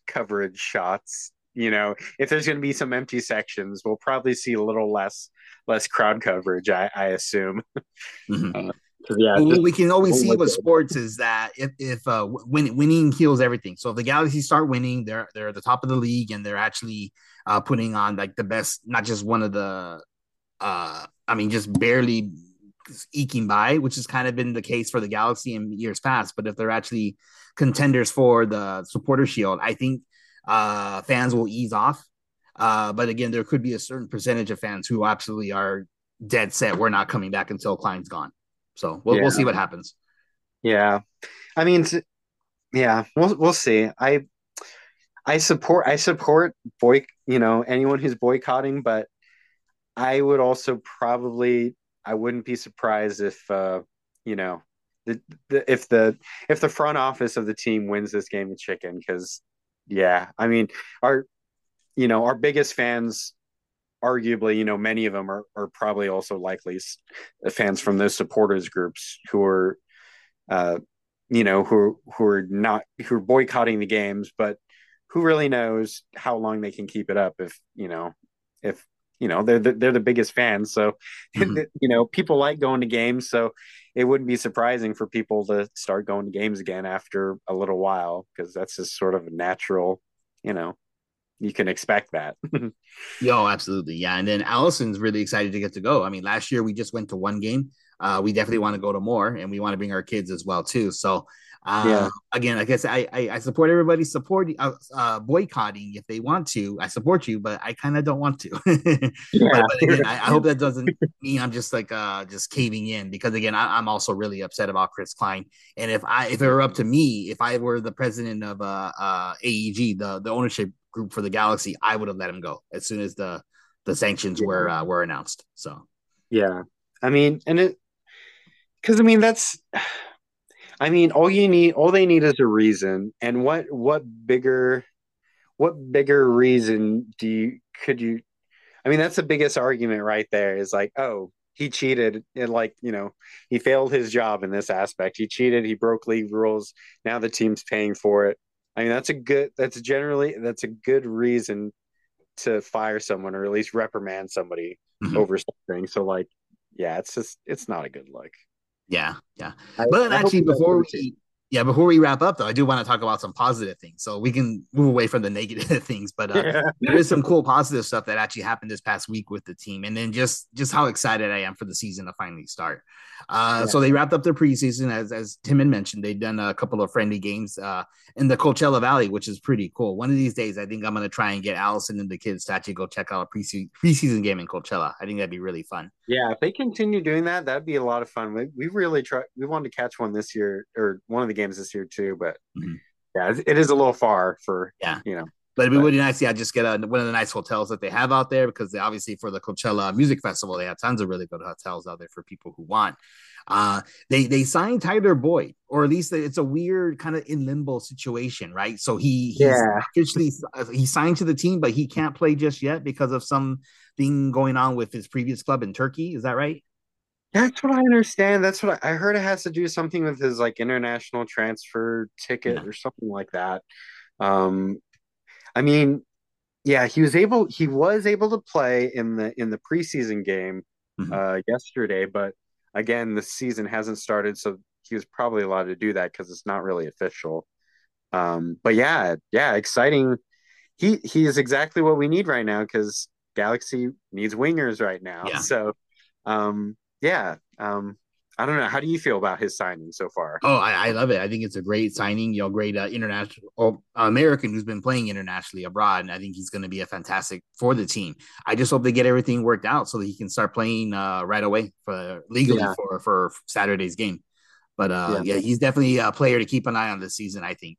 coverage shots you know if there's going to be some empty sections we'll probably see a little less less crowd coverage i, I assume mm-hmm. uh, yeah what we can always see with sports is that if, if uh, win, winning heals everything so if the galaxy start winning they're they're at the top of the league and they're actually uh, putting on like the best not just one of the uh i mean just barely eking by which has kind of been the case for the galaxy in years past but if they're actually contenders for the supporter shield i think uh, fans will ease off. Uh, but again, there could be a certain percentage of fans who absolutely are dead set. We're not coming back until Klein's gone. So we'll, yeah. we'll see what happens. Yeah. I mean, yeah, we'll, we'll see. I, I support, I support boy, you know, anyone who's boycotting, but I would also probably, I wouldn't be surprised if, uh, you know, the, the, if the if the front office of the team wins this game of chicken because yeah, I mean, our you know our biggest fans, arguably, you know, many of them are are probably also likely fans from those supporters groups who are, uh, you know, who who are not who are boycotting the games, but who really knows how long they can keep it up if you know if you know they're the, they're the biggest fans so mm-hmm. you know people like going to games so it wouldn't be surprising for people to start going to games again after a little while because that's just sort of a natural you know you can expect that yo absolutely yeah and then allison's really excited to get to go i mean last year we just went to one game uh, we definitely want to go to more and we want to bring our kids as well too so uh, yeah. Again, I guess I, I, I support everybody support uh, uh, boycotting if they want to. I support you, but I kind of don't want to. yeah. but, but, again, I, I, hope that doesn't mean I'm just like uh just caving in because again, I, am also really upset about Chris Klein. And if I if it were up to me, if I were the president of uh, uh AEG, the the ownership group for the Galaxy, I would have let him go as soon as the the sanctions yeah. were uh, were announced. So yeah, I mean, and it because I mean that's I mean, all you need, all they need is a reason. And what, what bigger, what bigger reason do you, could you, I mean, that's the biggest argument right there is like, oh, he cheated and like, you know, he failed his job in this aspect. He cheated, he broke league rules. Now the team's paying for it. I mean, that's a good, that's generally, that's a good reason to fire someone or at least reprimand somebody mm-hmm. over something. So like, yeah, it's just, it's not a good look. Yeah, yeah. I, but I actually, before we yeah, before we wrap up though, I do want to talk about some positive things. So we can move away from the negative things, but uh, yeah. there is some cool positive stuff that actually happened this past week with the team, and then just just how excited I am for the season to finally start. Uh, yeah. So they wrapped up their preseason, as as Tim had mentioned. They've done a couple of friendly games uh, in the Coachella Valley, which is pretty cool. One of these days, I think I'm going to try and get Allison and the kids to actually go check out a preseason preseason game in Coachella. I think that'd be really fun. Yeah, if they continue doing that, that'd be a lot of fun. We, we really try. We wanted to catch one this year, or one of the games this year too. But mm-hmm. yeah, it is a little far for yeah, you know. But it'd be really nice. Yeah, just get a, one of the nice hotels that they have out there because they obviously for the Coachella Music Festival they have tons of really good hotels out there for people who want. Uh, they they signed Tyler Boyd, or at least it's a weird kind of in limbo situation, right? So he he's yeah. officially he signed to the team, but he can't play just yet because of something going on with his previous club in Turkey. Is that right? That's what I understand. That's what I, I heard. It has to do something with his like international transfer ticket yeah. or something like that. Um, I mean, yeah, he was able. He was able to play in the in the preseason game mm-hmm. uh, yesterday, but again, the season hasn't started, so he was probably allowed to do that because it's not really official. Um, but yeah, yeah, exciting. He he is exactly what we need right now because Galaxy needs wingers right now. Yeah. So, um, yeah, um, I don't know. How do you feel about his signing so far? Oh, I, I love it. I think it's a great signing. You know, great uh, international uh, American who's been playing internationally abroad, and I think he's going to be a fantastic for the team. I just hope they get everything worked out so that he can start playing uh, right away for legally yeah. for for Saturday's game. But uh, yeah. yeah. he's definitely a player to keep an eye on this season. I think.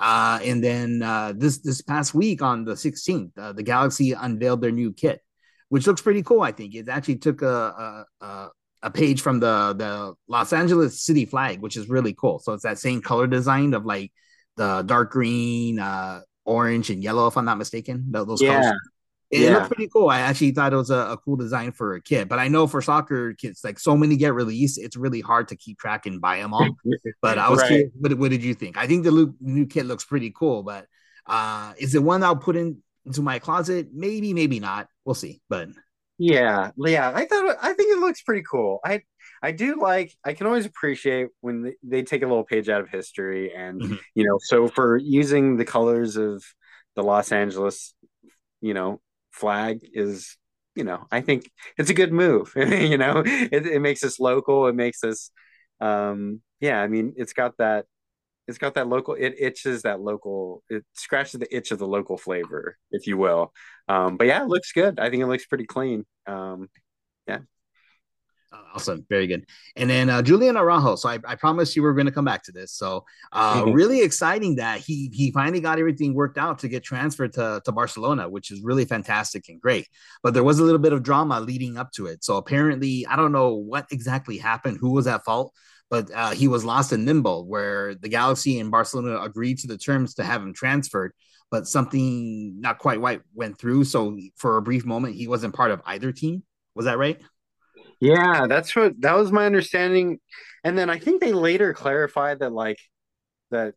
Uh, and then uh, this this past week on the 16th, uh, the Galaxy unveiled their new kit, which looks pretty cool. I think it actually took a, a, a page from the the Los Angeles city flag, which is really cool. So it's that same color design of like the dark green, uh, orange, and yellow, if I'm not mistaken. Those yeah. colors. It yeah. looked pretty cool. I actually thought it was a, a, cool design for a kid, but I know for soccer kids, like so many get released, it's really hard to keep track and buy them all. but I was right. curious, what, what, did you think? I think the new kit looks pretty cool, but uh, is it one I'll put in into my closet? Maybe, maybe not. We'll see. But yeah, yeah, I thought I think it looks pretty cool. I I do like I can always appreciate when they, take a little page out of history and mm-hmm. you know so for using the colors of the Los Angeles you know flag is you know I think it's a good move you know it, it makes us local it makes us um yeah I mean it's got that it's got that local it itches that local it scratches the itch of the local flavor if you will um but yeah it looks good i think it looks pretty clean um yeah Awesome, very good. And then uh, Julian Araujo. So I, I promised you we are going to come back to this. So uh, mm-hmm. really exciting that he he finally got everything worked out to get transferred to, to Barcelona, which is really fantastic and great. But there was a little bit of drama leading up to it. So apparently, I don't know what exactly happened, who was at fault, but uh, he was lost in limbo where the Galaxy and Barcelona agreed to the terms to have him transferred, but something not quite right went through. So for a brief moment, he wasn't part of either team. Was that right? Yeah, that's what that was my understanding. And then I think they later clarified that like that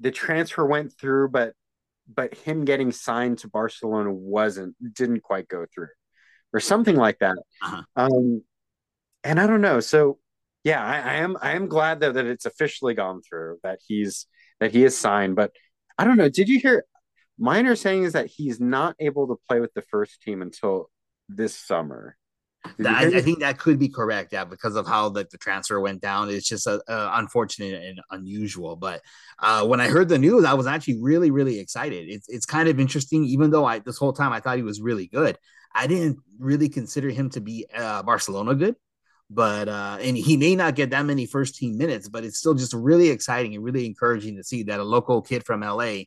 the transfer went through, but but him getting signed to Barcelona wasn't didn't quite go through or something like that. Uh-huh. Um, and I don't know. So yeah, I, I, am I am glad though that it's officially gone through that he's that he is signed. But I don't know. Did you hear? My understanding is that he's not able to play with the first team until this summer. I, I, think that could be correct, yeah, because of how the, the transfer went down. It's just a, a unfortunate and unusual. But uh, when I heard the news, I was actually really, really excited. It's it's kind of interesting, even though I this whole time I thought he was really good. I didn't really consider him to be uh, Barcelona good but uh and he may not get that many first team minutes but it's still just really exciting and really encouraging to see that a local kid from la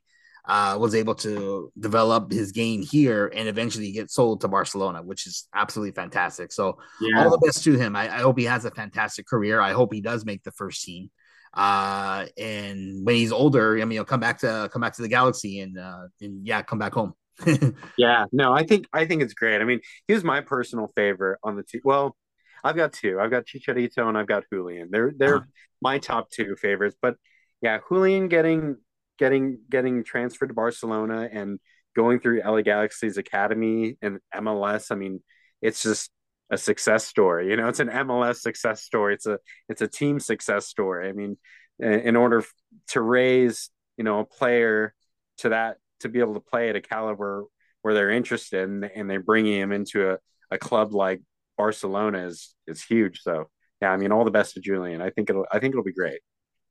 uh was able to develop his game here and eventually get sold to barcelona which is absolutely fantastic. So yeah. all the best to him. I, I hope he has a fantastic career. I hope he does make the first team. Uh and when he's older i mean he'll come back to come back to the galaxy and uh and yeah come back home. Yeah. No i think i think it's great. I mean he was my personal favorite on the team well I've got two. I've got Chicharito and I've got Julian. They're they're uh-huh. my top two favorites. But yeah, Julian getting getting getting transferred to Barcelona and going through LA Galaxy's academy and MLS. I mean, it's just a success story. You know, it's an MLS success story. It's a it's a team success story. I mean, in order to raise you know a player to that to be able to play at a caliber where they're interested and, and they're bringing him into a, a club like Barcelona is is huge. So yeah, I mean, all the best to Julian. I think it'll I think it'll be great.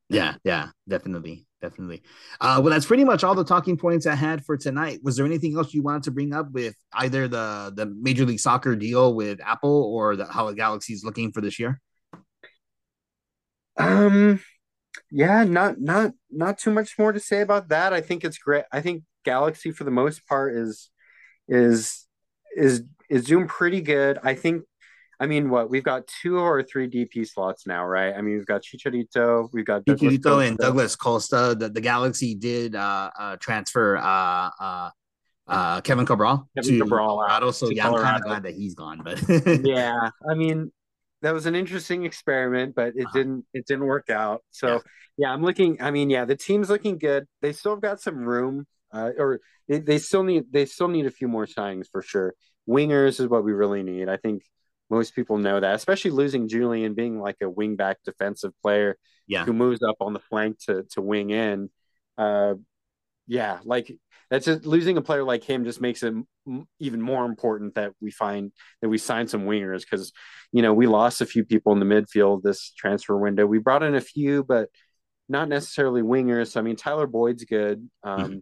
Yeah, yeah, definitely, definitely. Uh, well, that's pretty much all the talking points I had for tonight. Was there anything else you wanted to bring up with either the the Major League Soccer deal with Apple or the, how the Galaxy is looking for this year? Um, yeah, not not not too much more to say about that. I think it's great. I think Galaxy for the most part is is is is doing pretty good. I think I mean, what we've got two or three DP slots now, right? I mean, we've got Chicharito, we've got Douglas Chicharito Costa. and Douglas Costa. The, the Galaxy did uh, uh, transfer uh, uh, uh, Kevin Cabral Kevin to Cabral Colorado, so yeah, Colorado. I'm kind of glad that he's gone. But yeah, I mean, that was an interesting experiment, but it uh-huh. didn't it didn't work out. So yeah. yeah. I'm looking. I mean, yeah, the team's looking good. They still have got some room, uh, or they, they still need they still need a few more signings for sure. Wingers is what we really need. I think most people know that, especially losing Julian being like a wingback defensive player yeah. who moves up on the flank to to wing in. Uh, yeah, like that's just losing a player like him just makes it even more important that we find that we sign some wingers because you know we lost a few people in the midfield this transfer window. We brought in a few, but not necessarily wingers. So I mean, Tyler Boyd's good. Um, mm-hmm.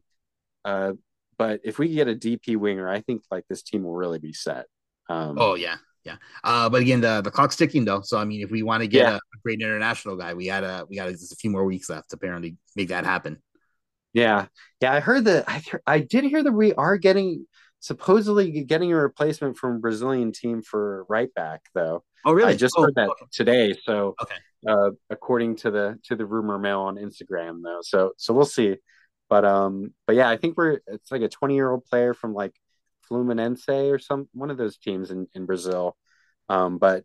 uh, but if we get a DP winger, I think like this team will really be set. Um, oh yeah, yeah. Uh, but again, the the clock's ticking though. So I mean, if we want to get yeah. a, a, great international guy, we got a we got just a few more weeks left to apparently make that happen. Yeah, yeah. I heard that. I I did hear that we are getting supposedly getting a replacement from Brazilian team for right back though. Oh, really? I just oh, heard that okay. today. So, okay. Uh, according to the to the rumor mill on Instagram though. So so we'll see. But um, but yeah, I think we're it's like a 20 year old player from like Fluminense or some one of those teams in in Brazil. Um, but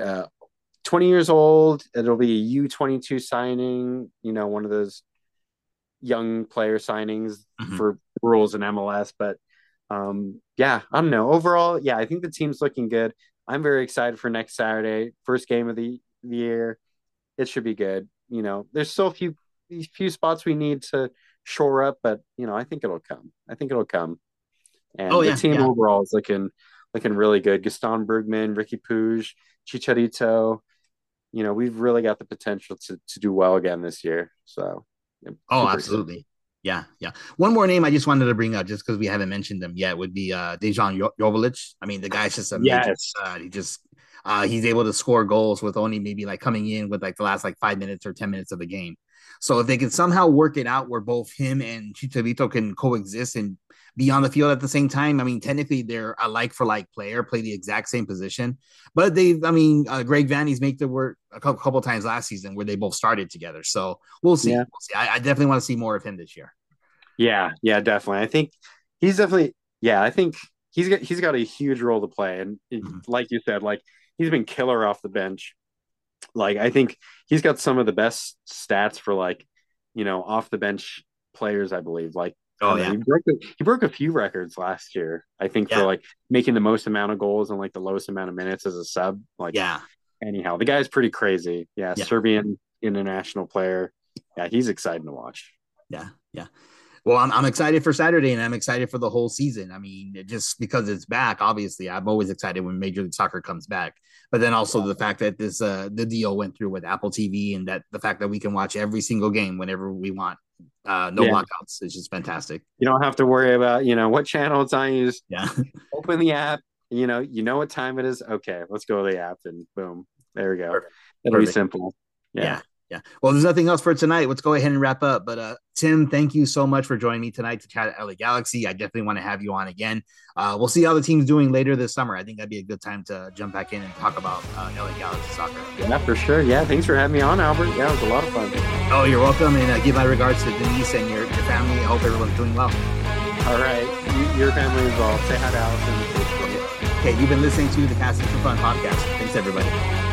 uh, 20 years old, it'll be a U22 signing. You know, one of those young player signings mm-hmm. for rules in MLS. But um, yeah, I don't know. Overall, yeah, I think the team's looking good. I'm very excited for next Saturday, first game of the, the year. It should be good. You know, there's still a few few spots we need to shore up, but you know, I think it'll come. I think it'll come. And oh, yeah, the team yeah. overall is looking looking really good. Gaston Brugman, Riqui Puig, Chicharito. You know, we've really got the potential to to do well again this year. So oh, absolutely. Excited. Yeah, yeah. One more name I just wanted to bring up, just because we haven't mentioned them yet, would be uh Dejan Joveljic. I mean, the guy's just a yes. Uh, he just uh, he's able to score goals with only maybe like coming in with like the last like five minutes or ten minutes of the game. So if they can somehow work it out where both him and Chicharito can coexist and be on the field at the same time, I mean, technically they're a like for like player, play the exact same position. But they, I mean, uh, Greg Vanney's make the work a couple, couple times last season where they both started together. So we'll see. Yeah. We'll see. I, I definitely want to see more of him this year. Yeah, yeah, definitely. I think he's definitely, yeah, I think he's got he's got a huge role to play, and mm-hmm. like you said, like he's been killer off the bench. Like I think he's got some of the best stats for like, you know, off the bench players. I believe like Oh yeah, he broke a, he broke a few records last year. I think yeah. for like making the most amount of goals and like the lowest amount of minutes as a sub. Like yeah. Anyhow, the guy's pretty crazy. Yeah, yeah. Serbian international player. Yeah, he's exciting to watch. Yeah, yeah. Well, I'm, I'm excited for Saturday and I'm excited for the whole season. I mean, just because it's back, obviously, I'm always excited when Major League Soccer comes back. But then also the fact that this uh, the deal went through with Apple TV and that the fact that we can watch every single game whenever we want. Uh, no yeah. blockouts. It's just fantastic. You don't have to worry about, you know, what channel it's on. You just yeah. open the app, you know, you know what time it is. Okay, let's go to the app and boom. There we go. Perfect. It'll Perfect. be simple. yeah. yeah. Yeah. Well, there's nothing else for tonight. Let's go ahead and wrap up. But uh, Tim, thank you so much for joining me tonight to chat at LA Galaxy. I definitely want to have you on again. Uh, we'll see how the team's doing later this summer. I think that'd be a good time to jump back in and talk about uh, LA Galaxy soccer. Yeah, for sure. Yeah, thanks for having me on, Albert. Yeah, it was a lot of fun. Oh, you're welcome. And uh, give my regards to Denise and your, your family. I hope everyone's doing well. All right. your family as well. Say hi to Allison. Okay, you've been listening to the Casting for Fun podcast. Thanks, everybody.